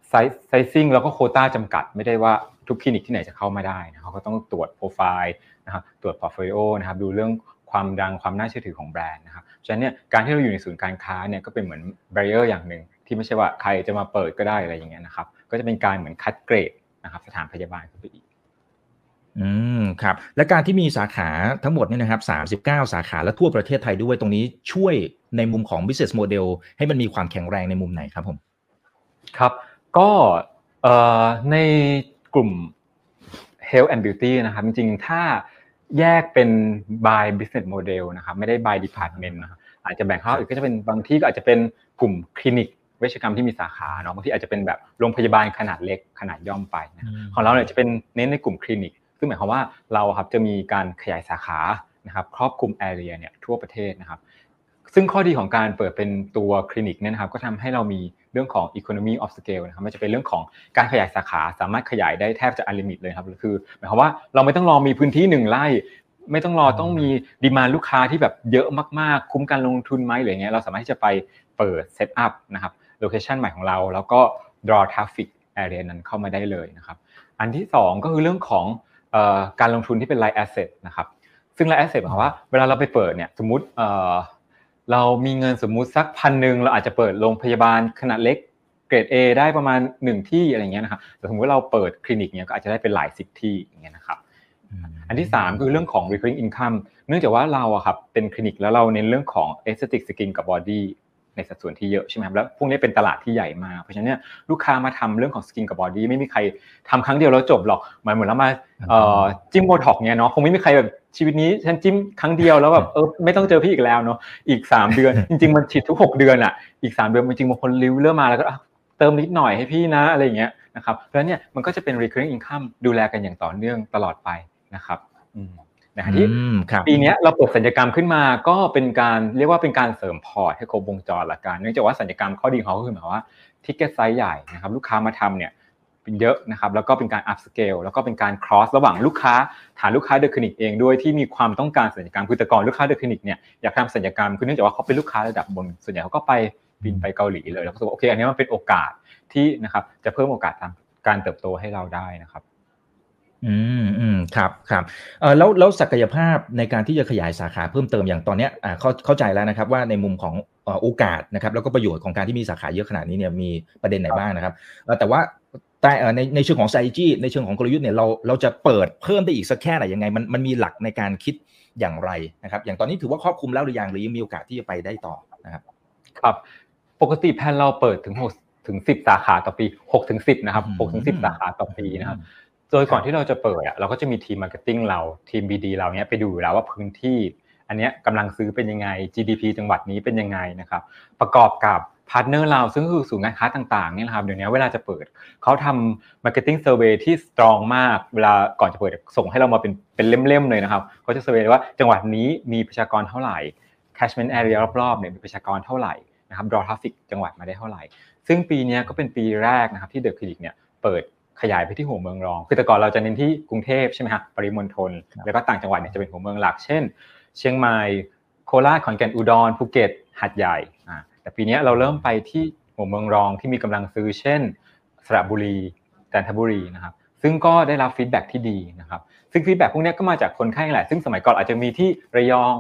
size sizing แล้วก็โควตาจำกัด ไม่ได้ว่าทุกคลินิกที่ไหนจะเข้ามาได้นะเขาก็ต้องตรวจโปรไฟล์นะครับตรวจ portfolio นะครับดูเรื่อง ความดังความน่าเชื่อถือของแบรนด์นะครับฉะนั้นเนี่ยการที่เราอยู่ในศูนย์การค้าเนี่ยก็เป็นเหมือน barrier อย่างหนึ่งที่ไม่ใช่ว่าใครจะมาเปิดก็ได้อะไรอย่างเงี้ยนะครับก็จะเป็นการเหมือนคัดเกรดนะครับสถานพยาบาลขึ้นไปอีกอืมครับและการที่มีสาขาทั้งหมดเนี่ยนะครับ 39 สาขาและทั่วประเทศไทยด้วยตรงนี้ช่วยในมุมของ business model ให้มันมีความแข็งแรงในมุมไหนครับผมครับก็ในกลุ่ม health and beauty นะครับจริงๆถ้า แยกเป็น by business model นะครับไม่ได้ by department นะครับอาจจะแบ่งเข้าอีกก็จะเป็นบางที่ก็อาจจะเป็นกลุ่มคลินิกเวชกรรมที่มีสาขาเนาะบางที่อาจจะเป็นแบบโรงพยาบาลขนาดเล็กขนาดย่อมไปนะของเราเนี่ยจะเป็นเน้นในกลุ่มคลินิกซึ่งหมายความว่าเราครับจะมีการขยายสาขานะครับครอบคลุม area เนี่ยทั่วประเทศนะครับซึ่งข้อดีของการเปิดเป็นตัวคลินิกเนี่ยนะครับก็ทำให้เรามี เรื่องของ economy of scale นะครับไม่จะเป็นเรื่องของการขยายสาขาสามารถขยายได้แทบจะ unlimit เลยครับคือหมายความว่าเราไม่ต้องรอมีพื้นที่หนึ่งไร่ไม่ต้องรอต้องมี demand ลูกค้าที่แบบเยอะมากๆ คุ้มการลงทุนไหมหรือไงเราสามารถที่จะไปเปิด set up นะครับ location ใหม่ของเรา แล้วก็ draw traffic area นั้นเข้ามาได้เลยนะครับอันที่ 2 ก็คือเรื่องของการลงทุนที่เป็น light asset นะครับซึ่ง light asset หมายความว่าเวลาเราไปเปิดเนี่ยสมมุติ เรามีเงินสมมุติสักพันหนึ่งเราอาจจะเปิดโรงพยาบาลขนาดเล็กเกรด A ได้ประมาณ1ที่อะไรเงี้ยนะครับแต่สมมติว่าเราเปิดคลินิกเนี่ยก็อาจจะได้เป็นหลายสิบที่อย่างเงี้ยนะครับอันที่3คือเรื่องของ recurring income เนื่องจากว่าเราอะครับเป็นคลินิกแล้วเราเน้นเรื่องของ aesthetic skin กับ body ในสัดส่วนที่เยอะใช่ไหมครับแล้วพวกนี้เป็นตลาดที่ใหญ่มากเพราะฉะนั้นลูกค้ามาทำเรื่องของ skin กับ body ไม่มีใครทำครั้งเดียวแล้วจบหรอกเหมือนเหมือนเรามาจิ้มโบท็อกเนี่ยเนาะคงไม่มีใครแบบ ชีวิตนี้ฉันจิ้มครั้งเดียวแล้วแบบเออไม่ต้องเจอพี่อีกแล้วเนาะอีก3เดือน จริง ๆ มันฉีดทุก6เดือนอะอีก3เดือนจริงๆบางคนริ้วเริ่มมาแล้วก็เติมนิดหน่อยให้พี่นะอะไรอย่างเงี้ยนะครับเพราะฉะนั้นเนี่ยมันก็จะเป็น recurring income ดูแลกันอย่างต่อเนื่องตลอดไปนะครับนะที่ปีนี้เราเปิดศัลยกรรมขึ้นมาก็เป็นการเรียกว่าเป็นการเสริมพอร์ตให้ครบวงจรละกันเนื่องจากว่าศัลยกรรมข้อดีของเขาคือหมายว่า ticket size ใหญ่นะครับลูกค้ามาทำเนี่ย เป็นเยอะนะครับแล้วก็เป็นการ upscale แล้วก็เป็นการ cross ระหว่างลูกค้าฐานลูกค้าเดอะคลินิกเองด้วยที่มีความต้องการศัลยกรรมคือแต่ก่อนลูกค้าเดอะคลินิกเนี่ยอยากทำศัลยกรรมคือเนื่องจากว่าเขาเป็นลูกค้าระดับบนส่วนใหญ่เขาก็ไปบินไปเกาหลีเลยแล้วก็รู้โอเคอันนี้มันเป็นโอกาสที่นะครับจะเพิ่มโอกาสทางการเติบโตให้เราได้นะครับอืมอืมครับครับเออแล้วแล้วศักยภาพในการที่จะขยายสาขาเพิ่มเติมอย่างตอนเนี้ยอ่าเข้าเข้าใจแล้วนะครับว่าในมุมของโอกาสนะครับแล้วก็ประโยชน์ของการที่มีสาขาเยอะขนาดนี้เนี่ยมีประเด็นไหนบ้างนะครับแต่ว่า แต่ในในเชิงของ strategy ในเชิงของกลยุทธ์เนี่ยเราเราจะเปิดเพิ่มได้อีกสักแค่ไหนยังไงมันมันมีหลักในการคิดอย่างไรนะครับ อย่างตอนนี้ถือว่าครอบคลุมแล้วหรือยังหรือยังมีโอกาสที่จะไปได้ต่อนะครับ ครับปกติ plan เราเปิดถึงหกถึงสิบสาขาต่อปีหกถึงสิบนะครับหกถึงสิบสาขาต่อปีนะครับโดยก่อนที่เราจะเปิดอะเราก็จะมีทีม marketing เราทีม BD เราเนี้ยไปดูแล้วว่าพื้นที่ อันเนี้ยกำลังซื้อเป็นยังไง GDP จังหวัดนี้เป็นยังไงนะครับ ประกอบกับ partner เราซึ่งคือศูนย์การค้าต่างๆนี่นะครับเดี๋ยวนี้เวลาจะเปิดเขาทำ marketing survey ที่ strong มากเวลาก่อนจะเปิดส่งให้เรามาเป็นเป็นเล่มๆเลยนะครับเขาจะ survey ว่าจังหวัดนี้มีประชากรเท่าไหร่ catchment area รอบๆเนี่ยมีประชากรเท่าไหร่นะครับ draw traffic จังหวัดมาได้เท่าไหร่ ซึ่งปีนี้ก็เป็นปีแรกนะครับที่เดอะคลินิกเนี่ยเปิดขยายไปที่หัวเมืองรอง คือแต่ก่อนเราจะเน้นที่กรุงเทพใช่ไหมครับปริมณฑลแล้วก็ต่างจังหวัดเนี่ยจะเป็นหัวเมืองหลัก เช่น เชียงใหม่โคราชขอนแก่นอุดรภูเก็ตหาดใหญ่อ่า แต่ปีนี้เราเริ่มไปที่หัวเมืองรองที่มีกำลังซื้อ เช่น สระบุรีจันทบุรีนะครับ ซึ่งก็ได้รับ feedback ที่ดีนะครับ ซึ่ง feedback พวกนี้ก็มาจากคนไข้แหละ ซึ่งสมัยก่อนอาจจะมีที่ระยอง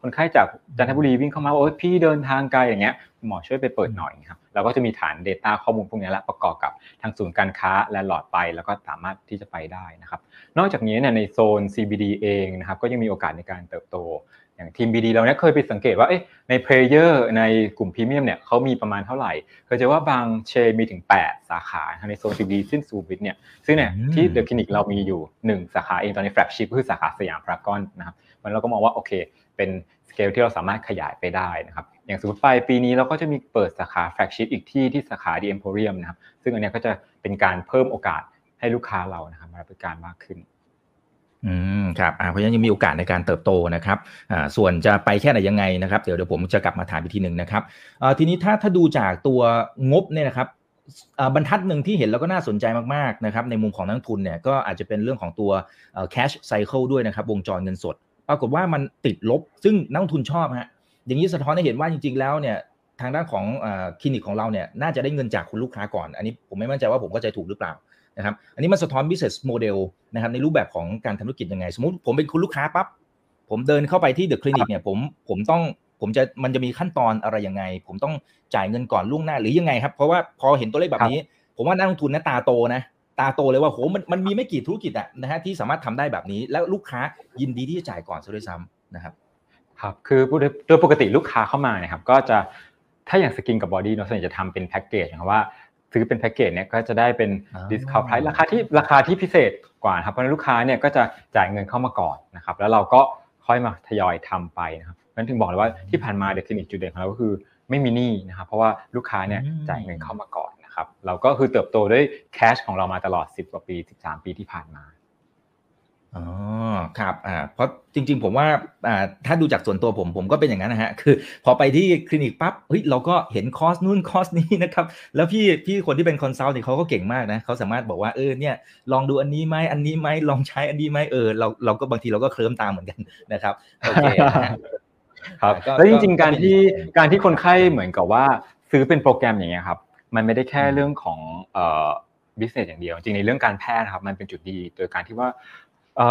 คนไข้จากจันทบุรีวิ่งเข้ามาโอ้ยพี่เดินทางไกลอย่างเงี้ยหมอช่วยไปเปิดหน่อยครับเราก็จะมีฐาน Data ข้อมูลพวกนี้และประกอบกับทางศูนย์การค้าและหลอดไป แล้วก็สามารถที่จะไปได้นะครับ นอกจากนี้เนี่ยในโซน CBD เองนะครับก็ยังมีโอกาสในการเติบโต อย่างทีม BD เราเนี่ยเคยไปสังเกตว่าใน player ในกลุ่มพรีเมียมเนี่ยเขามีประมาณเท่าไหร่ เคยเจอว่าบาง chain มีถึง 8 สาขาในโซน CBD ซึ่งซูบิทเนี่ยซึ่งเนี่ยที่เดอะคลินิกเรามีอยู่ 1 สาขาเองตอนนี้ flagship คือสาขาสยามพารากอนนะครับมันเราก็มองว่าโอเค เป็นสเกลที่เราสามารถขยายไปได้นะครับอย่างสมมติไปปีนี้เราก็จะมีเปิดสาขา flagship อีกที่ที่สาขาดิเอ็มโพเรียมนะครับซึ่งอันนี้ก็จะเป็นการเพิ่มโอกาสให้ลูกค้าเรานะครับมาบริการมากขึ้น อืมครับเพราะฉะนั้นยังมีโอกาสในการเติบโตนะครับอ่าส่วนจะไปแค่ไหนยังไงนะครับเดี๋ยวเดี๋ยวผมจะกลับมาถามอีกทีหนึ่งนะครับอ่าทีนี้ถ้าถ้าดูจากตัวงบเนี่ยนะครับบรรทัดหนึ่งที่เห็นแล้วก็น่าสนใจมากๆนะครับในมุมของนักทุนเนี่ยก็อาจจะเป็นเรื่องของตัว cash cycle ด้วยนะครับวงจรเงินสด ปรากฏว่ามันติดลบ ซึ่งนักทุนชอบฮะอย่างนี้สะท้อนให้เห็นว่าจริง ๆ แล้วเนี่ยทางด้านของคลินิกของเราเนี่ยน่าจะได้เงินจากคุณลูกค้าก่อน อันนี้ผมไม่มั่นใจว่าผมก็ใจถูกหรือเปล่า นะครับอันนี้มันสะท้อน business model นะครับในรูปแบบของการทำธุรกิจยังไง สมมติผมเป็นคุณลูกค้าปั๊บผมเดินเข้าไปที่เดอะคลินิกเนี่ยผมผมต้องผมจะมันจะมีขั้นตอนอะไรยังไง ผมต้องจ่ายเงินก่อนล่วงหน้าหรือยังไงครับ เพราะว่าพอเห็นตัวเลขแบบนี้ ผมว่านักลงทุนนะตาโตนะตาโตเลยว่าโหมันมันมีไม่กี่ธุรกิจอะนะฮะที่สามารถทำได้แบบนี้ แล้วลูกค้ายินดีที่จะจ่ายก่อนซะด้วยซ้ำนะครับครับคือโดยปกติลูกค้าเข้ามาเนี่ยครับก็จะถ้าอย่าง skin กับ body เนาะส่วนใหญ่จะทำเป็นแพ็กเกจนะครับว่า ซื้อเป็นแพ็กเกจเนี่ยก็จะได้เป็น discount price ราคาที่ราคาที่พิเศษกว่าครับเพราะลูกค้าเนี่ยก็จะจ่ายเงินเข้ามาก่อนนะครับแล้วเราก็ค่อยมาทยอยทำไปนะครับนั้นถึงบอกเลยว่าที่ผ่านมาเดอะคลินิกจุดเด่นของเราก็คือไม่มีหนี้นะครับเพราะว่าลูกค้าเนี่ยจ่ายเงินเข้ามาก่อนนะครับเราก็คือเติบโตด้วย cash ของเรามาตลอด 10กว่าปี 13 ปีที่ผ่านมา อ๋อครับอ่าเพราะจริง ๆ ผมว่าอ่าถ้าดูจากส่วนตัวผมผมก็เป็นอย่างนั้นนะฮะคือ พอไปที่คลินิกปั๊บเฮ้ยเราก็เห็นคอร์สนู่นคอร์สนี้นะครับแล้วพี่พี่คนที่เป็น consult เนี่ยเขาก็เก่งมากนะเขาสามารถบอกว่าเออเนี่ยลองดูอันนี้ไหมอันนี้ไหมลองใช้อันนี้ไหมเออเราเราก็บางทีเราก็เคลิ้มตามเหมือนกันนะครับโอเคครับแล้วจริง ๆ การที่การที่คนไข้เหมือนกับว่าซื้อเป็นโปรแกรมอย่างเงี้ยครับมันไม่ได้แค่เรื่องของเอ่อ business อย่างเดียว จริงในเรื่องการแพทย์ครับมันเป็นจุดดี โดยการที่ว่า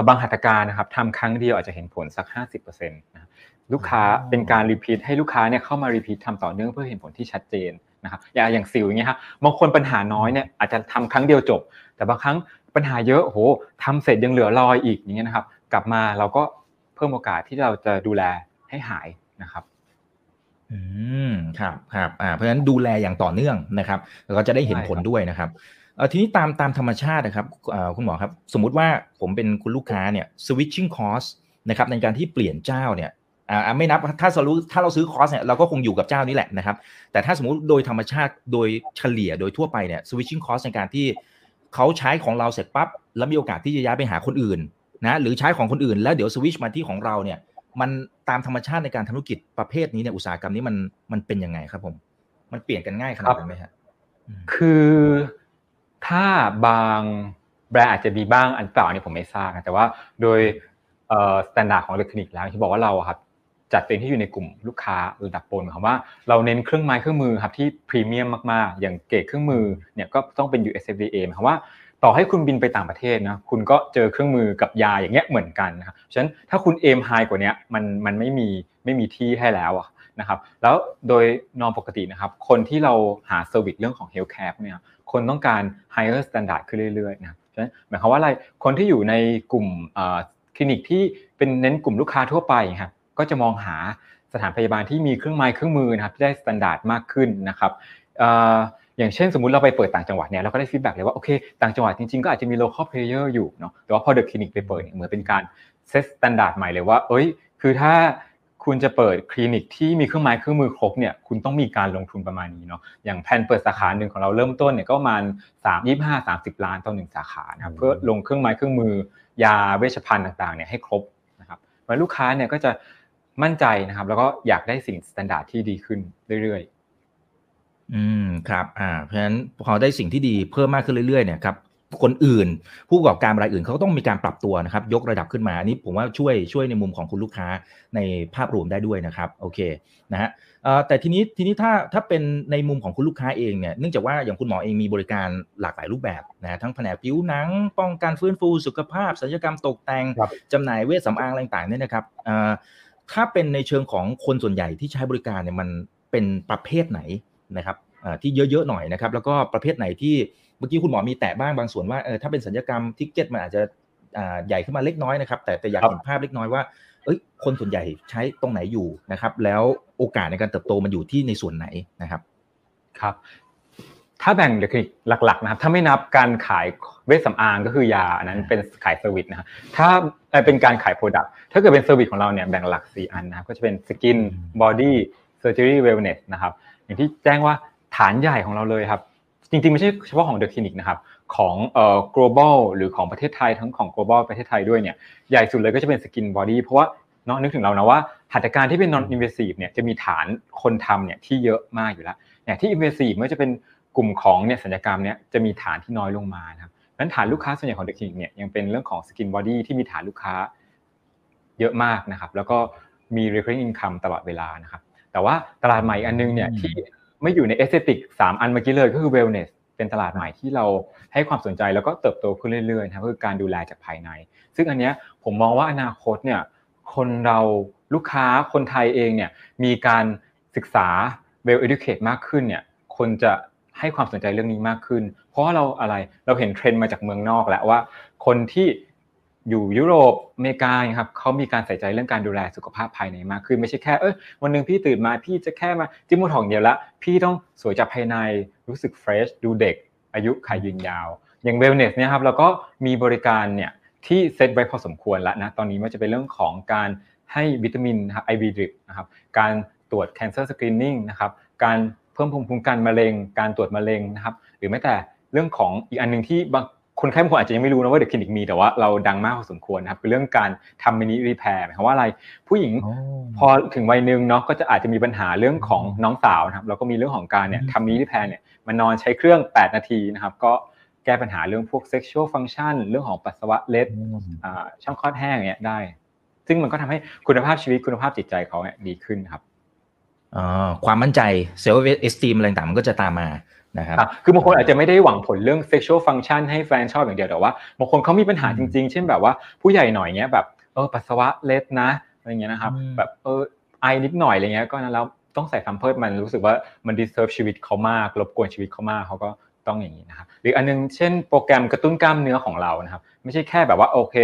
บางหัตถการนะครับทำครั้งเดียวอาจจะเห็นผลสัก 50%นะลูกค้าเป็นการ repeat ให้ลูกค้าเนี่ยเข้ามา repeat ทำต่อเนื่องเพื่อเห็นผลที่ชัดเจนนะครับอย่างอย่างสิวอย่างเงี้ยครับบางคนปัญหาน้อยเนี่ยอาจจะทำครั้งเดียวจบ แต่บางครั้งปัญหาเยอะโหทำเสร็จยังเหลือรอยอีกอย่างเงี้ยนะครับ กลับมาเราก็เพิ่มโอกาสที่เราจะดูแลให้หายนะครับอืมครับครับอ่าเพราะฉะนั้นดูแลอย่างต่อเนื่องนะครับแล้วก็จะได้เห็นผลด้วยนะครับ ทีนี้ตามตามธรรมชาตินะครับคุณหมอครับสมมุติว่าผมเป็นคุณลูกค้าเนี่ย switching cost นะครับในการที่เปลี่ยนเจ้าเนี่ยไม่นับถ้าเรารู้ถ้าเราซื้อคอสเนี่ยเราก็คงอยู่กับเจ้านี้แหละนะครับ แต่ถ้าสมมติโดยธรรมชาติโดยเฉลี่ยโดยทั่วไปเนี่ย switching cost ในการที่เขาใช้ของเราเสร็จปั๊บแล้วมีโอกาสที่จะย้ายไปหาคนอื่นนะหรือใช้ของคนอื่น แล้วเดี๋ยวสวิชมาที่ของเราเนี่ย มันตามธรรมชาติในการทำธุรกิจประเภทนี้เนี่ยอุตสาหกรรมนี้มันมันเป็นยังไงครับผม มันเปลี่ยนกันง่ายขนาดนั้นไหมครับคือ ถ้าบางแบรนด์อาจจะมีบ้างอันเปล่านี่ผมไม่ทราบนะแต่ว่าโดย standard ของเดอะคลินิกแล้วที่บอกว่าเราครับจัดตัวเองที่อยู่ในกลุ่มลูกค้าระดับบนหมายความว่าเราเน้นเครื่องไม้เครื่องมือครับที่พรีเมียมมากๆ อย่างเกรดเครื่องมือเนี่ยก็ต้องเป็น USFDA หมายความว่าต่อให้คุณบินไปต่างประเทศนะคุณก็เจอเครื่องมือกับยาอย่างเงี้ยเหมือนกันนะครับฉะนั้นถ้าคุณ aim high กว่านี้มันมันไม่มีไม่มีที่ให้แล้วนะครับแล้วโดยนอนปกตินะครับคนที่เราหา service เรื่องของ healthcare เนี่ย คนต้องการ higher standard ขึ้นเรื่อยๆนะฉะนั้นหมายความว่าอะไรคนที่อยู่ในกลุ่มคลินิกที่เป็นเน้นกลุ่มลูกค้าทั่วไปครับก็จะมองหาสถานพยาบาลที่มีเครื่องไม้เครื่องมือนะครับที่ได้ standard มากขึ้นนะครับอย่างเช่นสมมุติเราไปเปิดต่างจังหวัดเนี่ยเราก็ได้ feedback เลยว่าโอเคต่างจังหวัดจริงๆก็อาจจะมี local player อยู่เนาะแต่ว่าพอเดอะคลินิกไปเปิดเนี่ยเหมือนเป็นการset standard ใหม่เลยว่า เอ้ย คือถ้า คุณจะเปิดคลินิกที่มีเครื่องไม้เครื่องมือครบเนี่ยคุณต้องมีการลงทุนประมาณนี้เนาะอย่างแผนเปิดสาขาหนึ่งของเราเริ่มต้นเนี่ยก็ประมาณสามยี่ห้าสามสิบล้านต่อหนึ่งสาขานะครับเพื่อลงเครื่องไม้เครื่องมือ ยาเวชภัณฑ์ต่างๆเนี่ยให้ครบนะครับเพราะลูกค้าเนี่ยก็จะมั่นใจนะครับ แล้วก็อยากได้สิ่ง standard ที่ดีขึ้นเรื่อยๆ อืมครับอ่าเพราะฉะนั้นพอได้สิ่งที่ดีเพิ่มมากขึ้นเรื่อยๆเนี่ยครับ คนอื่น ผู้ประกอบการรายอื่นเขาต้องมีการปรับตัวนะครับ ยกระดับขึ้นมาอันนี้ผมว่าช่วยช่วยในมุมของคุณลูกค้าในภาพรวมได้ด้วยนะครับโอเคนะฮะแต่ทีนี้ทีนี้ถ้าถ้าเป็นในมุมของคุณลูกค้าเองเนี่ยเนื่องจากว่าอย่างคุณหมอเองมีบริการหลากหลายรูปแบบนะทั้งแผนกผิวหนัง ป้องกันฟื้นฟูสุขภาพศัลยกรรมตกแต่งจำหน่ายเวชสำอางอะไรต่างๆเนี่ยนะครับถ้าเป็นในเชิงของคนส่วนใหญ่ที่ใช้บริการเนี่ยมันเป็นประเภทไหนนะครับที่เยอะๆหน่อยนะครับ แล้วก็ประเภทไหนที่ เมื่อกี้คุณหมอมีแตะบ้างบางส่วนว่าเออถ้าเป็นศัลยกรรม ticket มันอาจจะใหญ่ขึ้นมาเล็กน้อยนะครับ แต่แต่อยากเห็นภาพเล็กน้อยว่าเอ้ยคนส่วนใหญ่ใช้ตรงไหนอยู่นะครับ แล้วโอกาสในการเติบโตมันอยู่ที่ในส่วนไหนนะครับครับ ถ้าแบ่งเดอะคลินิกหลัก ๆ นะครับ ถ้าไม่นับการขายเวชสำอางก็คือยาอันนั้นเป็นขาย service นะครับถ้าเป็นการขาย product ถ้าเกิดเป็น service ของเราเนี่ยแบ่งหลัก 4 อันนะครับก็จะเป็น skin body surgery wellness นะครับอย่างที่แจ้งว่าฐานใหญ่ของเราเลยครับ จริงๆ ไม่ใช่เฉพาะของเดอะคลินิกนะครับของเอ่อ global หรือของประเทศไทยทั้งของ global ประเทศไทยด้วยเนี่ยใหญ่สุดเลยก็จะเป็น skin body เพราะว่าเนาะนึกถึงเรานะว่าหัตถการที่เป็น non invasive เนี่ยจะมีฐานคนทำเนี่ยที่เยอะมากอยู่แล้วเนี่ยที่ invasive ไม่ว่าจะเป็นกลุ่มของเนี่ยศัลยกรรมเนี่ยจะมีฐานที่น้อยลงมานะครับนั้นฐานลูกค้าส่วนใหญ่ของเดอะคลินิกเนี่ยยังเป็นเรื่องของ skin body ที่มีฐานลูกค้าเยอะมากนะครับแล้วก็มี recurring income ตลอดเวลานะครับแต่ว่าตลาดใหม่อันนึงเนี่ยที่ ไม่อยู่ในเอสเตติกสามอันเมื่อกี้เลยก็คือ wellness เป็นตลาดใหม่ที่เราให้ความสนใจแล้วก็เติบโตขึ้นเรื่อยๆนะครับคือการดูแลจากภายใน ซึ่งอันนี้ผมมองว่าอนาคตเนี่ยคนเราลูกค้าคนไทยเองเนี่ยมีการศึกษา well educate มากขึ้นเนี่ยคนจะให้ความสนใจเรื่องนี้มากขึ้น เพราะเราอะไรเราเห็นเทรนด์มาจากเมืองนอกแล้วว่า คนที่ อยู่ยุโรปอเมริกาครับเขามีการใส่ใจเรื่องการดูแลสุขภาพภายในมากขึ้นไม่ใช่แค่เออวันหนึ่งพี่ตื่นมาพี่จะแค่มาจิ้มมูทองเดียวละพี่ต้องสวยจากภายในรู้สึก fresh ดูเด็ก อายุขัยยืนยาว อย่าง wellness เนี่ยครับเราก็มีบริการเนี่ยที่เซตไว้พอสมควรแล้วนะตอนนี้มันจะเป็นเรื่องของการให้วิตามินนะครับ IV drip นะครับการตรวจ cancer screening นะครับการเพิ่มภูมิคุ้มกันมะเร็ง การตรวจมะเร็งนะครับหรือแม้แต่เรื่องของอีกอันหนึ่งที่บาง คนไข้บางคนอาจจะยังไม่รู้นะว่าเดอะคลินิกมีแต่ว่าเราดังมากพอสมควรนะครับคือเรื่องการทำ mini repair หมายความว่าอะไรผู้หญิงพอถึงวัยหนึ่งเนาะก็จะอาจจะมีปัญหาเรื่องของน้องสาวนะครับเราก็มีเรื่องของการเนี่ยทำ mini repair เนี่ยมานอนใช้เครื่อง 8 นาทีนะครับก็แก้ปัญหาเรื่องพวก sexual function เรื่องของปัสสาวะเล็ดช่องคลอดแห้งเนี่ยได้ ซึ่งมันก็ทำให้คุณภาพชีวิตคุณภาพจิตใจเขาเนี่ยดีขึ้นครับความมั่นใจ self-esteem อะไรต่างมันก็จะตามมา นะครับคือบางคนอาจจะไม่ได้หวังผลเรื่อง sexual function ให้แฟนชอบอย่างเดียวแต่ว่าบางคนเขามีปัญหาจริง ๆ เช่นแบบว่าผู้ใหญ่หน่อยเงี้ยแบบเออปัสสาวะเล็ดนะอะไรเงี้ยนะครับแบบเออไอนิดหน่อยอะไรเงี้ยก็นั้นแล้วต้องใส่แพมเพิร์สมันรู้สึกว่ามัน disturb ชีวิตเขามากรบกวนชีวิตเขามากเขาก็ต้องอย่างนี้นะครับหรืออันนึงเช่นโปรแกรมกระตุ้นกล้ามเนื้อของเรานะครับไม่ใช่แค่แบบว่าโอเค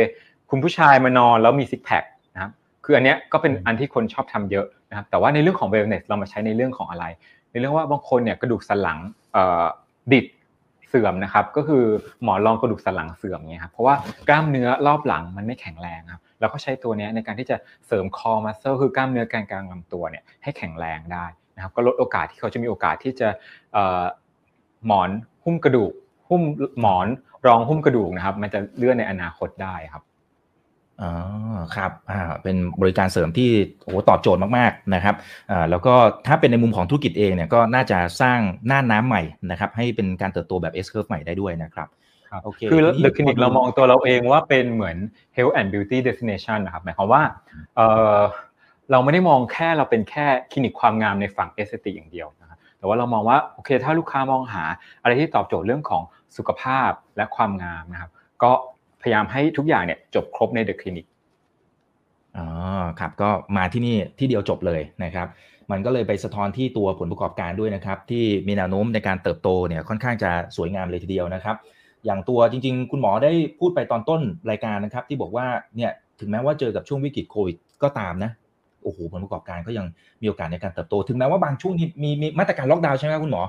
คุณผู้ชายมานอนแล้วมี six packนะครับคืออันเนี้ยก็เป็นอันที่คนชอบทำเยอะนะครับแต่ว่าในเรื่องของเวลเนสเรามาใช้ในเรื่องของอะไร ในเรื่องว่าบางคนเนี่ยกระดูกสันหลังดิดเสื่อมนะครับก็คือหมอนรองกระดูกสันหลังเสื่อมเนี่ยครับเพราะว่ากล้ามเนื้อรอบหลังมันไม่แข็งแรงครับเราก็ใช้ตัวนี้ในการที่จะเสริมคอมัสเซลคือกล้ามเนื้อแกนกลางลำตัวเนี่ยให้แข็งแรงได้นะครับก็ลดโอกาสที่เขาจะมีโอกาสที่จะหมอนหุ้มกระดูกหุ้มหมอนรองหุ้มกระดูกนะครับมันจะเลื่อนในอนาคตได้ครับ อ๋อครับอ่าเป็นบริการเสริมที่โอ้ตอบโจทย์มากๆนะครับอ่าแล้วก็ถ้าเป็นในมุมของธุรกิจเองเนี่ยก็น่าจะสร้างหน้าน้ำใหม่นะครับ ให้เป็นการเติบโตแบบ S curve ใหม่ได้ด้วยนะครับครับโอเคคือ The Clinic เรามองตัวเราเองว่าเป็นเหมือน health and beauty destination นะครับหมายความว่าเออเราไม่ได้มองแค่เราเป็นแค่คลินิกความงามในฝั่งเอสเตติอย่างเดียวนะครับแต่ว่าเรามองว่าโอเคถ้าลูกค้ามองหาอะไรที่ตอบโจทย์เรื่องของสุขภาพและความงามนะครับก็พ ยายามให้ทุกอย่างเนี่ยจบครบในเดอะคลินิกอ๋อครับก็มาที่นี่ที่เดียวจบเลยนะครับ มันก็เลยไปสะท้อนที่ตัวผลประกอบการด้วยนะครับ ที่มีแนวโน้มในการเติบโตเนี่ยค่อนข้างจะสวยงามเลยทีเดียวนะครับ อย่างตัวจริง ๆ คุณหมอได้พูดไปตอนต้นรายการนะครับ ที่บอกว่าเนี่ยถึงแม้ว่าเจอกับช่วงวิกฤตโควิดก็ตามนะโอ้โหผลประกอบการก็ยังมีโอกาสในการเติบโต ถึงแม้ว่าบางช่วงนี้มีมีมาตรการล็อกดาวน์ใช่ไหมคุณหมอ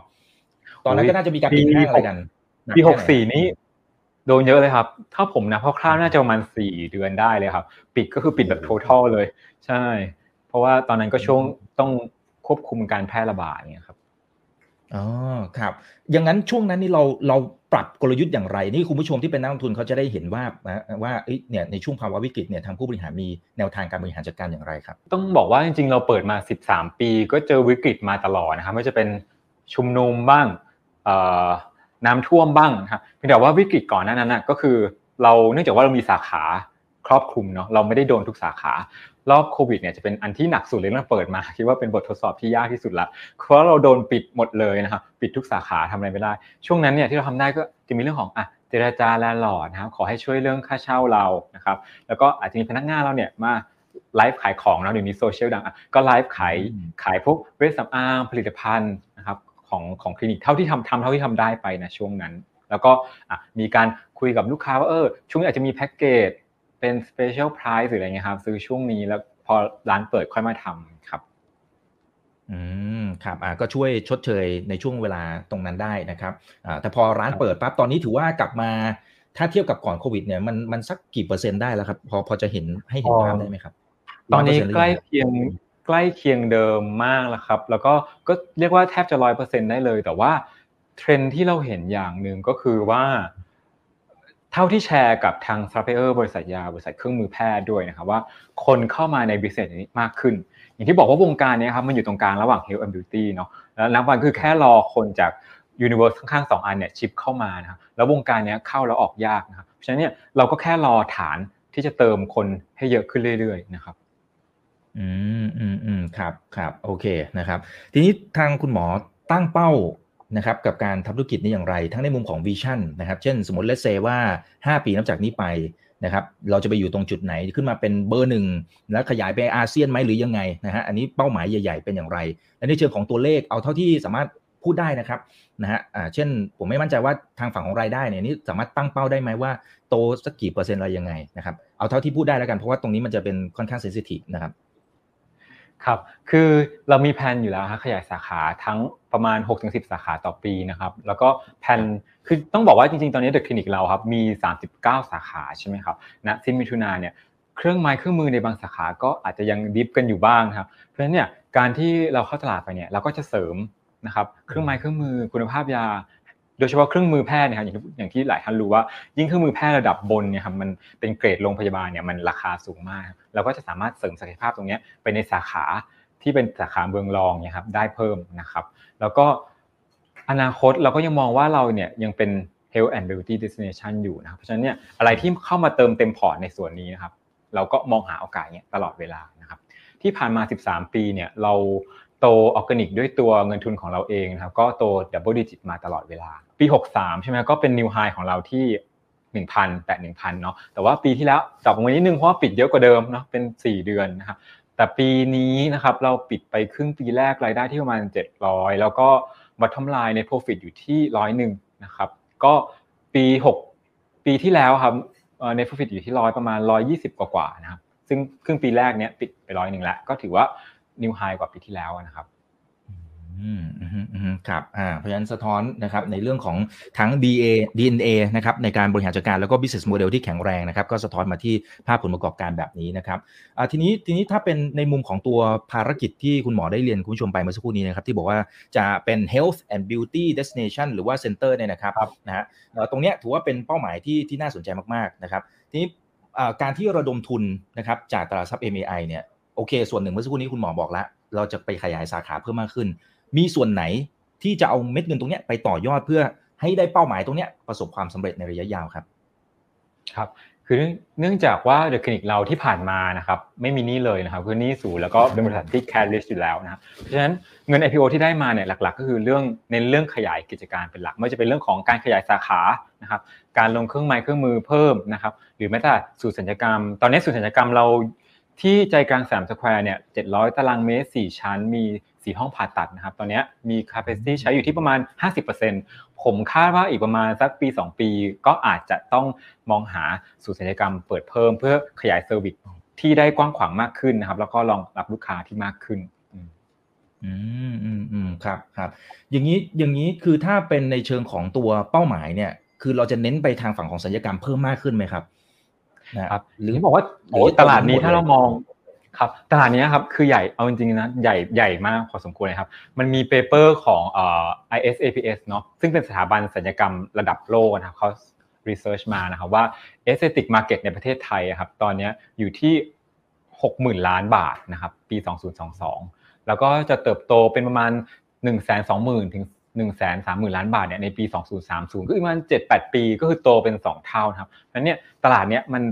ตอนนั้นก็น่าจะมีการปิดห้างอะไรกันปีหกสี่นี้ โดนเยอะเลยครับ ถ้าผมนะคร่าวๆน่าจะประมาณสี่เดือนได้เลยครับ ปิดก็คือปิดแบบ total เลย ใช่ เพราะว่าตอนนั้นก็ช่วงต้องควบคุมการแพร่ระบาดเนี่ยครับอ๋อครับอย่างนั้นช่วงนั้นนี่เราเราปรับกลยุทธ์อย่างไรนี่คุณผู้ชมที่เป็นนักลงทุนเขาจะได้เห็นว่าว่าเนี่ยในช่วงภาวะวิกฤตเนี่ยทางผู้บริหารมีแนวทางการบริหารจัดการอย่างไรครับ ต้องบอกว่าจริงๆ เราเปิดมา 13 ปี ก็เจอวิกฤตมาตลอดนะครับไม่จะเป็นชุมนุมบ้าง น้ำท่วมบ้างครับเพียงแต่ว่าวิกฤตก่อนหน้านั้นนะก็คือ เราเนื่องจากว่าเรามีสาขาครอบคลุมเนาะเราไม่ได้โดนทุกสาขารอบโควิดเนี่ยจะเป็นอันที่หนักสุดเลยเราเปิดมาคิดว่าเป็นบททดสอบที่ยากที่สุดละเพราะเราโดนปิดหมดเลยนะครับปิดทุกสาขาทำอะไรไม่ได้ ช่วงนั้นเนี่ยที่เราทำได้ก็จะมีเรื่องของอะเจรจา landlord นะครับขอให้ช่วยเรื่องค่าเช่าเรานะครับแล้วก็อาจจะมีพนักงานเราเนี่ยมาไลฟ์ขายของนะเดี๋ยวนี้โซเชียลดังอะก็ไลฟ์ขายขายพวกเวชสำอางผลิตภัณฑ์นะครับ ของของคลินิกเท่าที่ทำทำเท่าที่ทำได้ไปนะช่วงนั้น แล้วก็มีการคุยกับลูกค้าว่าเออช่วงนี้อาจจะมีแพ็กเกจเป็น special price หรืออะไรเงี้ยครับซื้อช่วงนี้แล้วพอร้านเปิดค่อยมาทำครับอืมครับอ่าก็ช่วยชดเชยในช่วงเวลาตรงนั้นได้นะครับอ่าแต่พอร้านเปิดปั๊บตอนนี้ถือว่ากลับมาถ้าเทียบกับก่อนโควิดเนี่ยมันมันสักกี่เปอร์เซ็นต์ได้แล้วครับ พอพอจะเห็นให้เห็นภาพได้ไหมครับ ตอนนี้ใกล้เคียง ใกล้เคียงเดิมมากแล้วครับ แล้วก็ก็เรียกว่าแทบจะร้อยเปอร์เซ็นต์ได้เลย แต่ว่าเทรนที่เราเห็นอย่างหนึ่งก็คือว่า เท่าที่แชร์กับทางซัพพลายเออร์บริษัทยาบริษัทเครื่องมือแพทย์ด้วยนะครับว่าคนเข้ามาใน business นี้มากขึ้น อย่างที่บอกว่าวงการนี้ครับมันอยู่ตรงกลางระหว่าง health and beauty เนาะแล้วนับวันคือแค่รอคนจาก universe ข้างๆสองอันเนี่ย shift เข้ามานะครับแล้ววงการนี้เข้าแล้วออกยากนะครับเพราะฉะนั้นเนี่ยเราก็แค่รอฐานที่จะเติมคนให้เยอะขึ้นเรื่อยๆนะครับ อืมอืมอืมครับครับโอเคนะครับ ทีนี้ทางคุณหมอตั้งเป้านะครับกับการทำธุรกิจนี้อย่างไร ทั้งในมุมของ vision นะครับเช่นสมมติ let's say ว่า 5 ปีนับจากนี้ไปนะครับเราจะไปอยู่ตรงจุดไหนขึ้นมาเป็นเบอร์หนึ่งแล้วขยายไปอาเซียนไหมหรือยังไงนะฮะอันนี้เป้าหมายใหญ่ ๆ เป็นอย่างไร และในเชิงของตัวเลขเอาเท่าที่สามารถพูดได้นะครับนะฮะอ่าเช่นผมไม่มั่นใจว่าทางฝั่งของรายได้เนี่ยนี่สามารถตั้งเป้าได้ไหมว่าโตสักกี่เปอร์เซ็นต์อะไรยังไงนะครับเอาเท่าที่พูดได้แล้วกันเพราะว่าตรงนี้มันจะเป็นค่อนข้างเซนซิทีฟนะครับ ครับคือเรามีแผนอยู่แล้วครับขยายสาขาทั้งประมาณ 6-10 สาขาต่อปีนะครับ แล้วก็แผนคือต้องบอกว่าจริงๆ ตอนนี้เดอะคลินิกเราครับมี 39 สาขาใช่ไหมครับณสิ้นมิถุนาเนี่ยเครื่องไม้เครื่องมือในบางสาขาก็อาจจะยังดิฟกันอยู่บ้างครับเพราะฉะนั้นเนี่ยการที่เราเข้าตลาดไปเนี่ยเราก็จะเสริมนะครับเครื่องไม้เครื่องมือคุณภาพยา โดยเฉพาะเครื่องมือแพทย์นะครับอย่างที่อย่างที่หลายท่านรู้ว่า ยิ่งเครื่องมือแพทย์ระดับบนเนี่ยครับมันเป็นเกรดโรงพยาบาลเนี่ยมันราคาสูงมาก เราก็จะสามารถเสริมศักยภาพตรงนี้ไปในสาขาที่เป็นสาขาเมืองรองเนี่ยครับได้เพิ่มนะครับ แล้วก็อนาคตเราก็ยังมองว่าเราเนี่ยยังเป็น health and beauty destination อยู่นะครับเพราะฉะนั้นเนี่ยอะไรที่เข้ามาเติมเต็ม port ในส่วนนี้นะครับ เราก็มองหาโอกาสเนี่ยตลอดเวลานะครับ ที่ผ่านมา 13 ปีเนี่ยเรา โตออร์แกนิกด้วยตัวเงินทุนของเราเองนะครับก็โต double digit มาตลอดเวลา ปี 63 ใช่ไหมก็เป็น new high ของเราที่ 1,000 แต่ 1,000 เนาะแต่ว่าปีที่แล้วจับลงมานิดนึงเพราะว่าปิดเยอะกว่าเดิมเนาะเป็น 4 เดือนนะครับแต่ปีนี้นะครับเราปิดไปครึ่งปีแรกรายได้ที่ประมาณ 700 แล้วก็บัตทอมไลน์ใน profit อยู่ที่ร้อยหนึ่งนะครับก็ปี 6 ปีที่แล้วครับใน profit อยู่ที่ร้อยประมาณ 120 กว่าๆนะครับซึ่งครึ่งปีแรกเนี้ยปิดไปร้อยหนึ่งแล้วก็ถือว่า นิวไฮกว่าปีที่แล้วนะครับอืมอืมครับอ่าเพราะฉะนั้นสะท้อนนะครับในเรื่องของทั้ง DA DNA นะครับในการบริหารจัดการแล้วก็ business model ที่แข็งแรงนะครับ ก็สะท้อนมาที่ภาพผลประกอบการแบบนี้นะครับอ่าทีนี้ทีนี้ถ้าเป็นในมุมของตัวภารกิจที่คุณหมอได้เรียนคุณผู้ชมไปเมื่อสักครู่นี้นะครับ ที่บอกว่าจะเป็น health and beauty destination หรือว่า center เนี่ยนะครับนะฮะตรงเนี้ยถือว่าเป็นเป้าหมายที่ที่น่าสนใจมากๆนะครับ ทีนี้การที่ระดมทุนนะครับจากตลาดทรัพย์ MAI เนี่ย โอเค ส่วนหนึ่งเมื่อสักครู่นี้คุณหมอบอกแล้ว เราจะไปขยายสาขาเพิ่มมากขึ้น มีส่วนไหนที่จะเอาเม็ดเงินตรงนี้ไปต่อยอดเพื่อให้ได้เป้าหมายตรงนี้ประสบความสำเร็จในระยะยาวครับ ครับคือเนื่องจากว่าเดอะคลินิกเราที่ผ่านมานะครับไม่มีหนี้เลยนะครับคือหนี้ศูนย์แล้วก็เป็นบริษัทที่ cash rich อยู่แล้วนะครับเพราะฉะนั้นเงิน IPO ที่ได้มาเนี่ยหลักๆ ก็คือเรื่องในเรื่องขยายกิจการเป็นหลัก ไม่จะเป็นเรื่องของการขยายสาขานะครับการลงเครื่องไม้เครื่องมือเพิ่มนะครับหรือแม้แต่ศูนย์ศัลยกรรม ตอนนี้ศูนย์ศัลยกรรมเรา ที่ใจกลางสยามสแควร์เนี่ยเจ็ดร้อยตารางเมตรสี่ชั้น มีสี่ห้องผ่าตัดนะครับ ตอนนี้มี capacity ใช้อยู่ที่ประมาณ 50%ผมคาดว่าอีกประมาณสักปี 2 ปี ก็อาจจะต้องมองหาศูนย์ศัลยกรรมเปิดเพิ่มเพื่อขยาย service ที่ได้กว้างขวางมากขึ้นนะครับ แล้วก็รองรับลูกค้าที่มากขึ้น อืมอืมอืมครับครับ อย่างนี้อย่างนี้คือถ้าเป็นในเชิงของตัวเป้าหมายเนี่ย คือเราจะเน้นไปทางฝั่งของศัลยกรรมเพิ่มมากขึ้นไหมครับ นะครับหรือบอกว่าโอ้ตลาดนี้ถ้าเรามองครับตลาดนี้ครับคือใหญ่เอาจริงๆนะใหญ่ใหญ่มากพอสมควรเลยครับ มันมี paper ของเอ่อ ISAPS เนาะซึ่งเป็นสถาบันศัลยกรรมระดับโลกนะครับเขา research มานะครับว่า aesthetic market ในประเทศไทยครับตอนนี้อยู่ที่ 60,000 ล้านบาทนะครับปี 2022 แล้วก็จะเติบโตเป็นประมาณ 120,000ถึง 130,000 ล้านบาทเนี่ยในปี 2030 ก็ประมาณ7-8 ปีก็คือโตเป็น 2 เท่าครับนั้นเนี่ยตลาดเนี้ยมัน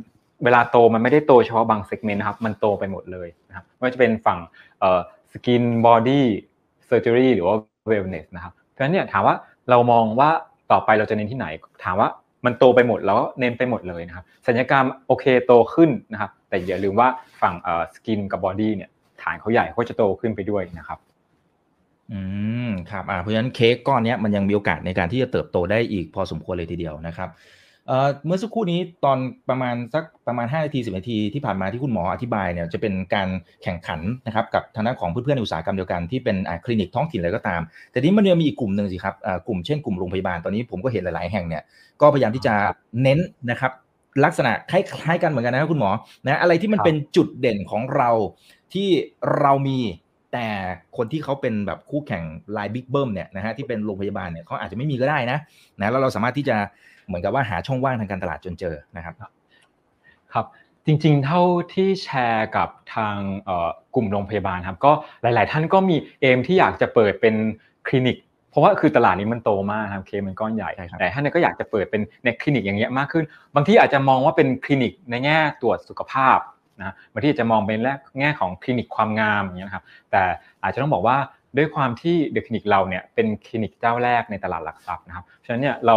เวลาโตมันไม่ได้โตเฉพาะบาง segment นะครับมันโตไปหมดเลยนะครับไม่ว่าจะเป็นฝั่งเอ่อ skin body surgery หรือว่า wellness นะครับเพราะฉะนั้นเนี่ยถามว่าเรามองว่าต่อไปเราจะเน้นที่ไหน ถามว่ามันโตไปหมดแล้วเน้นไปหมดเลยนะครับศัลยกรรมโอเคโตขึ้นนะครับแต่อย่าลืมว่าฝั่งเอ่อ skin กับ body เนี่ยฐานเขาใหญ่เขาจะโตขึ้นไปด้วยนะครับ อืมครับอ่าเพราะฉะนั้นเค้กก้อนนี้มันยังมีโอกาสในการที่จะเติบโตได้อีกพอสมควรเลยทีเดียวนะครับเอ่อเมื่อสักครู่นี้ตอนประมาณสักประมาณ 5 นาที 10 นาทีที่ผ่านมาที่คุณหมออธิบายเนี่ยจะเป็นการแข่งขันนะครับกับทางด้านของเพื่อนๆในอุตสาหกรรมเดียวกันที่เป็นอ่าคลินิกท้องถิ่นอะไรก็ตาม แต่นี้มันยังมีอีกกลุ่มหนึ่งสิครับอ่ากลุ่มเช่นกลุ่มโรงพยาบาลตอนนี้ผมก็เห็นหลายๆแห่งเนี่ยก็พยายามที่จะเน้นนะครับลักษณะคล้ายๆกันเหมือนกันนะครับคุณหมอนะอะไรที่มันเป็นจุดเด่นของเราที่เรามี แต่คนที่เขาเป็นแบบคู่แข่งลายบิ๊กเบิ้มเนี่ยนะฮะที่เป็นโรงพยาบาลเนี่ยเขาอาจจะไม่มีก็ได้นะนะแล้วเราสามารถที่จะเหมือนกับว่าหาช่องว่างทางการตลาดจนเจอนะครับ ครับจริงๆ เท่าที่แชร์กับทางกลุ่มโรงพยาบาลครับก็หลายๆ ท่านก็มีเอมที่อยากจะเปิดเป็นคลินิก เพราะว่าคือตลาดนี้มันโตมากครับเคมันก้อนใหญ่แต่ท่านก็อยากจะเปิดเป็นในคลินิกอย่างเงี้ยมากขึ้น บางที่อาจจะมองว่าเป็นคลินิกในแง่ตรวจสุขภาพ นะบางที่จะมองเป็นแง่ของคลินิกความงามอย่างเงี้ยครับแต่อาจจะต้องบอกว่าด้วยความที่เดอะคลินิกเราเนี่ยเป็นคลินิกเจ้าแรกในตลาดหลักทรัพย์นะครับฉะนั้นเนี่ยเรา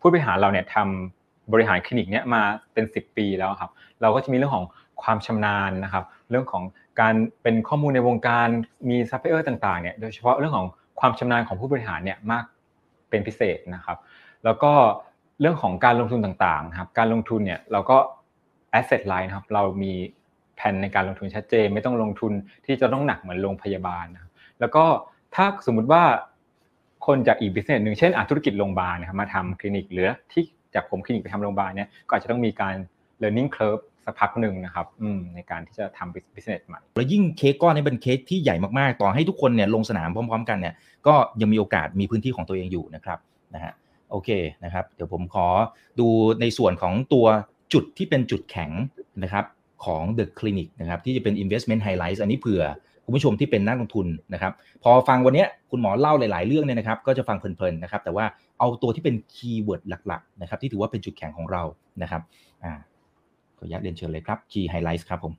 ผู้บริหารเราเนี่ยทำบริหารคลินิกเนี่ยมาเป็น 10 ปีแล้วครับเราก็จะมีเรื่องของความชำนาญนะครับ เรื่องของการเป็นข้อมูลในวงการมีซัพพลายเออร์ต่างๆเนี่ยโดยเฉพาะเรื่องของความชำนาญของผู้บริหารเนี่ยมากเป็นพิเศษนะครับ แล้วก็เรื่องของการลงทุนต่างๆครับการลงทุนเนี่ยเราก็ asset light นะครับเรามี แผนในการลงทุนชัดเจน ไม่ต้องลงทุนที่จะต้องหนักเหมือนโรงพยาบาลนะครับแล้วก็ถ้าสมมุติว่าคนจากอีกบิสเนสหนึ่งเช่นธุรกิจโรงพยาบาลนะครับมาทำคลินิกหรือที่จากผมคลินิกไปทำโรงพยาบาลเนี่ยก็อาจจะต้องมีการ learning curve สักพักหนึ่งนะครับในการที่จะทำ business ใหม่แล้วยิ่งเค้กก้อนนี้เป็นเค้กที่ใหญ่มากๆ ต่อให้ทุกคนเนี่ยลงสนามพร้อม ๆ กันเนี่ยก็ยังมีโอกาสมีพื้นที่ของตัวเองอยู่นะครับนะฮะโอเคนะครับ เดี๋ยวผมขอดูในส่วนของตัวจุดที่เป็นจุดแข็งนะครับ ของ The Clinic นะครับที่จะเป็น investment highlights อันนี้เผื่อคุณผู้ชมที่เป็นนักลงทุนนะครับ พอฟังวันนี้คุณหมอเล่าหลาย ๆ เรื่องเนี่ยนะครับ ก็จะฟังเพลิน ๆ นะครับ แต่ว่าเอาตัวที่เป็นคีย์เวิร์ดหลัก ๆ นะครับ ที่ถือว่าเป็นจุดแข็งของเรานะครับอ่าขออนุญาตเรียนเชิญเลยครับ key highlights ครับผม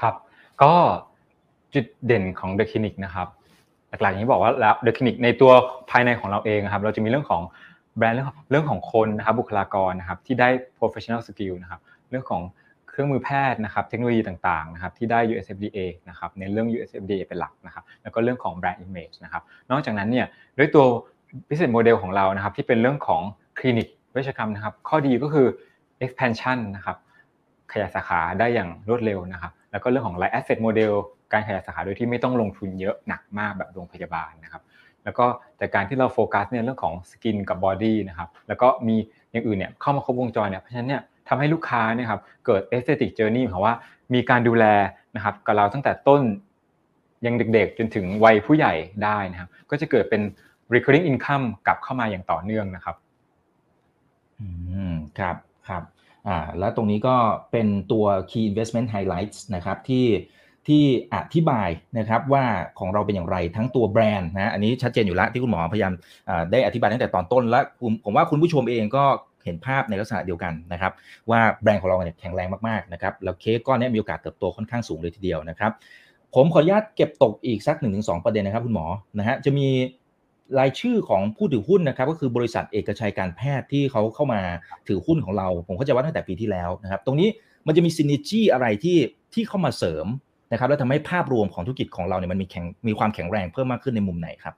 ครับ ก็จุดเด่นของ The Clinic นะครับหลักๆอย่างที่บอกว่าแล้ว The Clinic ในตัวภายในของเราเองครับ เราจะมีเรื่องของแบรนด์เรื่องเรื่องของคนนะครับบุคลากรนะครับที่ได้ professional skill นะครับเรื่องของ ครื่องมือแพทย์นะครับเทคโนโลยีต่างๆนะครับที่ได้ USFDA นะครับในเรื่อง USFDA เป็นหลักนะครับแล้วก็เรื่องของ brand image นะครับนอกจากนั้นเนี่ยด้วยตัว business model ของเรานะครับที่เป็นเรื่องของคลินิกเวชกรรมนะครับข้อดีก็คือ expansion นะครับขยายสาขาได้อย่างรวดเร็วนะครับแล้วก็เรื่องของ light asset model การขยายสาขาโดยที่ไม่ต้องลงทุนเยอะหนักมากแบบโรงพยาบาลนะครับแล้วก็แต่การที่เราโฟกัสเนี่ยเรื่องของ skin กับ body นะครับแล้วก็มีอย่างอื่นเนี่ยเข้ามาครบวงจรเนี่ยเพราะฉะนั้นเนี่ย ทำให้ลูกค้าเนี่ยครับเกิด aesthetic journey ของว่ามีการดูแลนะครับกับเราตั้งแต่ต้นยังเด็กๆ จนถึงวัยผู้ใหญ่ได้นะครับก็จะเกิดเป็น recurring income กลับเข้ามาอย่างต่อเนื่องนะครับอืมครับครับอ่าแล้วตรงนี้ก็เป็นตัว key investment highlights นะครับที่ที่อธิบายนะครับว่าของเราเป็นอย่างไรทั้งตัวแบรนด์นะอันนี้ชัดเจนอยู่แล้วที่คุณหมอพยายามได้อธิบายตั้งแต่ตอนต้นและผมว่าคุณผู้ชมเองก็ เห็นภาพในลักษณะเดียวกันนะครับว่าแบรนด์ของเราเนี่ยแข็งแรงมากๆนะครับแล้วเค้กก้อนนี้มีโอกาสเติบโตค่อนข้างสูงเลยทีเดียวนะครับผมขออนุญาตเก็บตกอีกสัก1นถึงสประเด็นนะครับคุณหมอนะฮะจะมีรายชื่อของผู้ถือหุ้นนะครับก็คือบริษัทเอกชัยการแพทย์ที่เขาเข้ามาถือหุ้นของเรา ผมเข้าใจว่าตั้งแต่ปีที่แล้วนะครับตรงนี้มันจะมี synergy อะไรที่ที่เข้ามาเสริมนะครับแล้วทำให้ภาพรวมของธุรกิจของเราเนี่ยมันมีแข็งมีความแข็งแรงเพิ่มมากขึ้นในมุมไหนครับ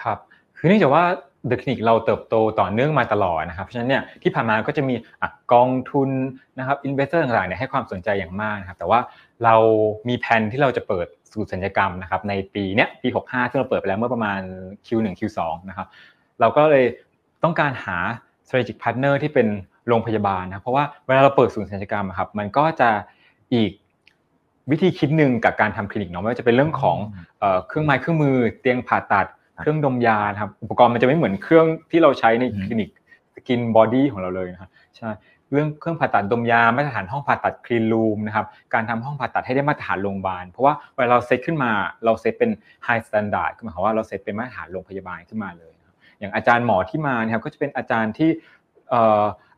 ครับ คือเนื่องจากว่า เดอะคลินิกเราเติบโตต่อเนื่องมาตลอดนะครับ เพราะฉะนั้นเนี่ยที่ผ่านมาก็จะมีกองทุนนะครับ investor ต่างๆเนี่ยให้ความสนใจอย่างมากนะครับ แต่ว่าเรามีแผนที่เราจะเปิดศูนย์ศัลยกรรมนะครับในปีเนี้ยปี 65 ที่เราเปิดไปแล้วเมื่อประมาณ Q1 Q2 นะครับ เราก็เลยต้องการหา strategic partner ที่เป็นโรงพยาบาลนะเพราะว่าเวลาเราเปิดศูนย์ศัลยกรรมครับมันก็จะอีกวิธีคิดหนึ่งกับการทำคลินิกเนาะไม่ว่าจะเป็นเรื่องของเครื่องไม้เครื่องมือเตียงผ่าตัด เครื่องดมยาครับอุปกรณ์มันจะไม่เหมือนเครื่องที่เราใช้ในคลินิก skin body ของเราเลยนะครับใช่เรื่องเครื่องผ่าตัดดมยามาตรฐานห้องผ่าตัด clean room นะครับการทำห้องผ่าตัดให้ได้มาตรฐานโรงพยาบาล เพราะว่าเวลาเราเซตขึ้นมาเราเซตเป็น high standard ก็หมายความว่าเราเซตเป็นมาตรฐานโรงพยาบาลขึ้นมาเลย อย่างอาจารย์หมอที่มานะครับก็จะเป็นอาจารย์ที่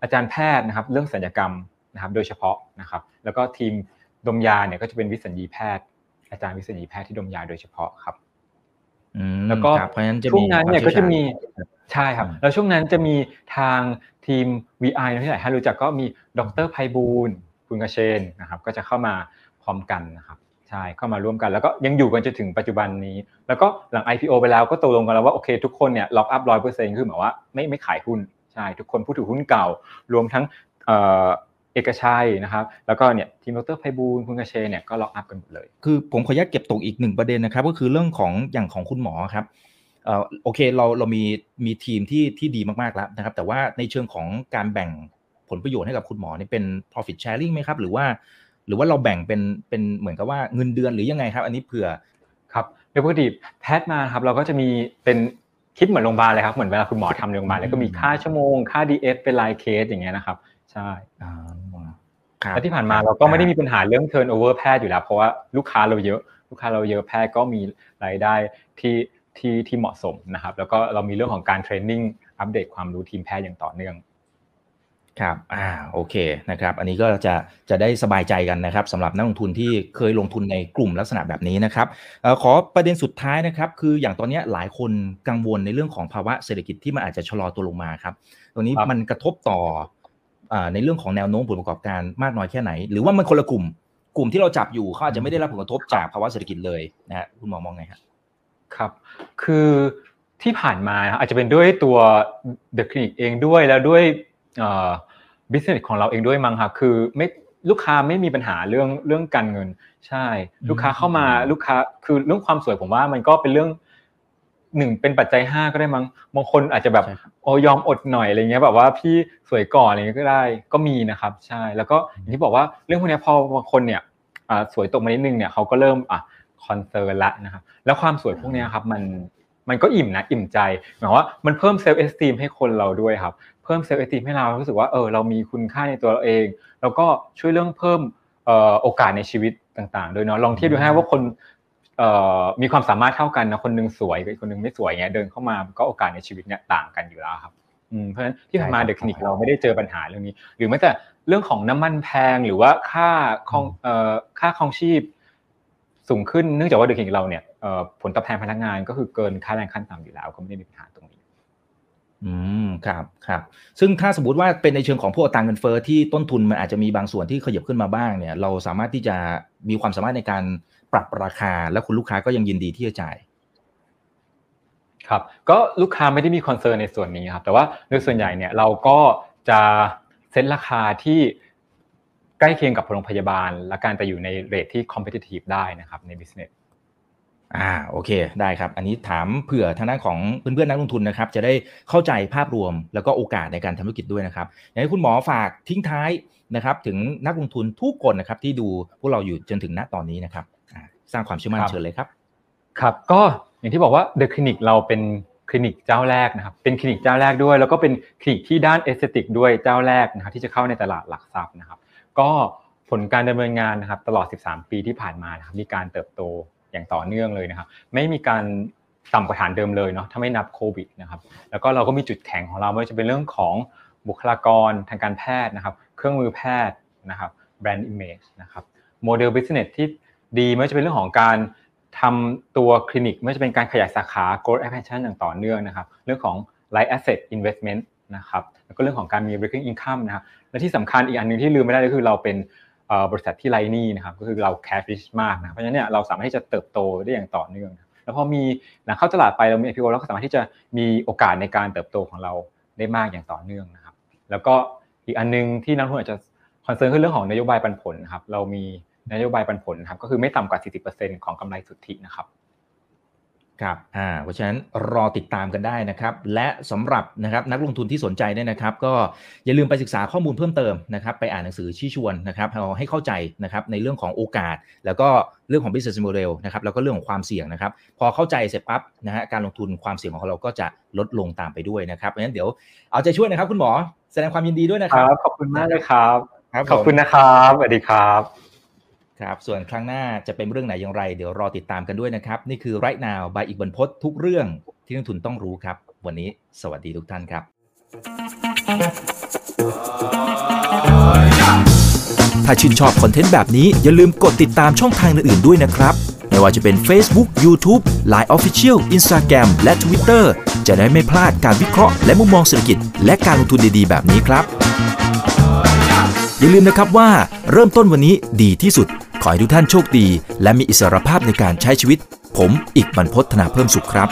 อาจารย์แพทย์นะครับเรื่องศัลยกรรมนะครับโดยเฉพาะนะครับแล้วก็ทีมดมยาเนี่ยก็จะเป็นวิสัญญีแพทย์ อาจารย์วิสัญญีแพทย์ที่ดมยาโดยเฉพาะครับ แล้วก็ช่วงนั้นเนี่ยก็จะมีใช่ครับ แล้วช่วงนั้นจะมีทางทีม VI ที่ไหนถ้ารู้จักก็มีดร.ไพบูลย์คุณกเชนนะครับ ก็จะเข้ามาพร้อมกันนะครับใช่เข้ามาร่วมกันแล้วก็ยังอยู่กันจนถึงปัจจุบันนี้ แล้วก็หลัง IPO ไปแล้วก็ตกลงกันแล้วว่าโอเค ทุกคนเนี่ยล็อกอัพร้อยเปอร์เซ็นต์คือหมายว่าไม่ไม่ขายหุ้นใช่ทุกคนผู้ถือหุ้นเก่ารวมทั้ง เอกชัยนะครับแล้วก็เนี่ยทีมดรไพบูลคุณกเชเนี่ยก็ล็อกอัพกันหมดเลย คือผมขออนุญาตเก็บตกอีกหนึ่งประเด็นนะครับก็คือเรื่องของอย่างของคุณหมอครับเอ่อโอเคเราเรามีมีทีมที่ที่ดีมากๆแล้วนะครับแต่ว่าในเชิงของการแบ่งผลประโยชน์ให้กับคุณหมอนี่เป็น profit sharing ไหมครับ หรือว่า หรือว่าเราแบ่งเป็นเป็นเหมือนกับว่าเงินเดือนหรือยังไงครับ อันนี้เผื่อครับโดยปกติแพทย์มาครับเราก็จะมีเป็นคิดเหมือนโรงพยาบาลเลยครับเหมือนเวลาคุณหมอทำโรงพยาบาลแล้วก็มีค่าชั่วโมงค่า DS เป็นรายเคสอย่างเงี้ยนะครับ ใช่แล้วที่ผ่านมาเราก็ไม่ได้มีปัญหาเรื่อง turnover แพทย์อยู่แล้ว เพราะว่าลูกค้าเราเยอะ ลูกค้าเราเยอะแพทย์ก็มีรายได้ที่ที่ที่เหมาะสมนะครับ แล้วก็เรามีเรื่องของการเทรนนิ่งอัปเดตความรู้ทีมแพทย์อย่างต่อเนื่องครับ อ่า โอเค นะครับ อันนี้ก็จะ จะได้สบายใจกันนะครับสำหรับนักลงทุนที่เคยลงทุนในกลุ่มลักษณะแบบนี้นะครับออขอประเด็นสุดท้ายนะครับ คืออย่างตอนนี้หลายคนกังวลในเรื่องของภาวะเศรษฐกิจที่มันอาจจะชะลอตัวลงมาครับ ตรงนี้มันกระทบต่อ ในเรื่องของแนวโน้มผลประกอบการมากน้อยแค่ไหน หรือว่ามันคนละกลุ่ม กลุ่มที่เราจับอยู่เขาอาจจะไม่ได้รับผลกระทบจากภาวะเศรษฐกิจเลยนะฮะคุณหมอมองไงครับครับ คือที่ผ่านมาอาจจะเป็นด้วยตัว The Clinic เองด้วยแล้วด้วยบิสเนสของเราเองด้วยมั้งครับคือไม่ลูกค้าไม่มีปัญหาเรื่องเรื่องการเงิน ใช่ ลูกค้าเข้ามาลูกค้าคือเรื่องความสวยผมว่ามันก็เป็นเรื่อง หนึ่งเป็นปัจจัยห้าก็ได้มั้งบางคนอาจจะแบบโอ้ยอมอดหน่อยอะไรเงี้ยแบบว่าพี่สวยก่อนอะไรเงี้ยก็ได้ก็มีนะครับ ใช่แล้วก็อย่างที่บอกว่าเรื่องพวกนี้พอบางคนเนี่ยสวยตกมานิดนึงเนี่ยเขาก็เริ่มอะ concern ละนะครับแล้วความสวยพวกนี้ครับมันมันก็อิ่มนะอิ่มใจหมายว่ามันเพิ่ม self-esteem ให้คนเราด้วยครับเพิ่ม self-esteem ให้เรารู้สึกว่าเออเรามีคุณค่าในตัวเราเอง แล้วก็ช่วยเรื่องเพิ่มโอกาสในชีวิตต่างๆโดยเนาะลองเทียบดูให้ว่าคน มีความสามารถเท่ากันนะคนนึงสวยกับคนนึงไม่สวยเงี้ยเดินเข้ามาก็โอกาสในชีวิตเนี่ยต่างกันอยู่แล้วครับเพราะฉะนั้นที่ผ่านมาเดอะคลินิกเราไม่ได้เจอปัญหาเรื่องนี้ หรือแม้แต่เรื่องของน้ำมันแพงหรือว่าค่าคองค่าครองชีพสูงขึ้นเนื่องจากว่าเด็กคลินิกเราเนี่ยผลตอบแทนพนักงานก็คือเกินค่าแรงขั้นต่ำอยู่แล้ว ก็ไม่ได้มีปัญหาตรงนี้ อืมครับครับ ซึ่งถ้าสมมติว่าเป็นในเชิงของพวกตังเงินเฟ้อที่ต้นทุนมันอาจจะมีบางส่วนที่ขยับขึ้นมาบ้างเนี่ย เราสามารถที่จะมีความสามารถในการ ปรับราคา และคุณลูกค้าก็ยังยินดีที่จะจ่ายครับก็ลูกค้าไม่ได้มีคอนเซิร์นในส่วนนี้ครับแต่ว่าโดยส่วนใหญ่เนี่ยเราก็จะเซ็ตราคาที่ใกล้เคียงกับโรงพยาบาล และการจะอยู่ในเรทที่คอมเพ t i t i v e ได้นะครับใน business อ่าโอเคได้ครับ อันนี้ถามเผื่อทางด้านของเพื่อนๆนักลงทุนนะครับ จะได้เข้าใจภาพรวมแล้วก็โอกาสในการทำธุรกิจด้วยนะครับอยากให้คุณหมอฝากทิ้งท้ายนะครับ ถึงนักลงทุนทุกคนนะครับที่ดูพวกเราอยู่จนถึงณตอนนี้นะครับ สร้างความเชื่อมั่นเชิญเลยครับ ครับก็อย่างที่บอกว่าเดอะคลินิกเราเป็นคลินิกเจ้าแรกนะครับเป็นคลินิกเจ้าแรกด้วย แล้วก็เป็นคลินิกที่ด้าน aesthetic ด้วยเจ้าแรกนะครับที่จะเข้าในตลาดหลักทรัพย์นะครับ ก็ผลการดำเนินงานนะครับตลอด 13 ปีที่ผ่านมานะครับมีการเติบโตอย่างต่อเนื่องเลยนะครับ ไม่มีการต่ำกว่าฐานเดิมเลยเนาะถ้าไม่นับโควิดนะครับแล้วก็เราก็มีจุดแข็งของเราไม่ว่าจะเป็นเรื่องของบุคลากรทางการแพทย์นะครับ เครื่องมือแพทย์นะครับ brand image นะครับ model business ที่ ดีไม่ว่าจะเป็นเรื่องของการทำตัวคลินิกไม่ว่าจะเป็นการขยายสาขา growth expansion อย่างต่อเนื่องนะครับ เรื่องของ light asset investment นะครับแล้วก็เรื่องของการมี recurring income นะครับและที่สำคัญอีกอันหนึ่งที่ลืมไม่ได้ก็คือเราเป็นบริษัทที่ไร้หนี้นะครับก็คือเรา cash rich มากนะเพราะฉะนั้นเนี่ยเราสามารถที่จะเติบโตได้อย่างต่อเนื่อง แล้วพอมีหลังเข้าตลาดไปเรามี IPO เราก็สามารถที่จะมีโอกาสในการเติบโตของเราได้มากอย่างต่อเนื่องนะครับ แล้วก็อีกอันนึงที่นักลงทุนอาจจะคอนเซิร์นคือเรื่องของนโยบายปันผลนะครับเรามี นโยบายปันผลครับก็คือไม่ต่ำกว่า 40%ของกำไรสุทธินะครับครับอ่าเพราะฉะนั้นรอติดตามกันได้นะครับ และสำหรับนะครับนักลงทุนที่สนใจเนี่ยนะครับ ก็อย่าลืมไปศึกษาข้อมูลเพิ่มเติมนะครับ ไปอ่านหนังสือชี้ชวนนะครับเอาให้เข้าใจนะครับในเรื่องของโอกาส แล้วก็เรื่องของ business model นะครับแล้วก็เรื่องของความเสี่ยงนะครับ พอเข้าใจเสร็จปั๊บนะฮะการลงทุนความเสี่ยงของเราก็จะลดลงตามไปด้วยนะครับเพราะฉะนั้นเดี๋ยวเอาใจช่วยนะครับ คุณหมอแสดงความยินดีด้วยนะครับขอบคุณมากเลยครับ ขอบคุณนะครับสวัสดีครับ ครับ ส่วนครั้งหน้าจะเป็นเรื่องไหนอย่างไร เดี๋ยวรอติดตามกันด้วยนะครับ นี่คือไรน now บายอีกบรรพททุกเรื่องที่นักทุนต้องรู้ครับ วันนี้สวัสดีทุกท่านครับ ถ้าชื่นชอบคอนเทนต์แบบนี้อย่าลืมกดติดตามช่องทางอื่นๆด้วยนะครับ ไม่ว่าจะเป็น Facebook, YouTube, Line Official, Instagram และ Twitter จะได้ไม่พลาดการวิเคราะห์และมุมมองเศรษฐกิจ และการลงทุนดีๆ แบบนี้ครับ อย่าลืมนะครับว่าเริ่มต้นวันนี้ดีที่สุด ขอให้ทุกท่านโชคดี และมีอิสรภาพในการใช้ชีวิต ผมอีกบรรพฤษธนาเพิ่มสุขครับ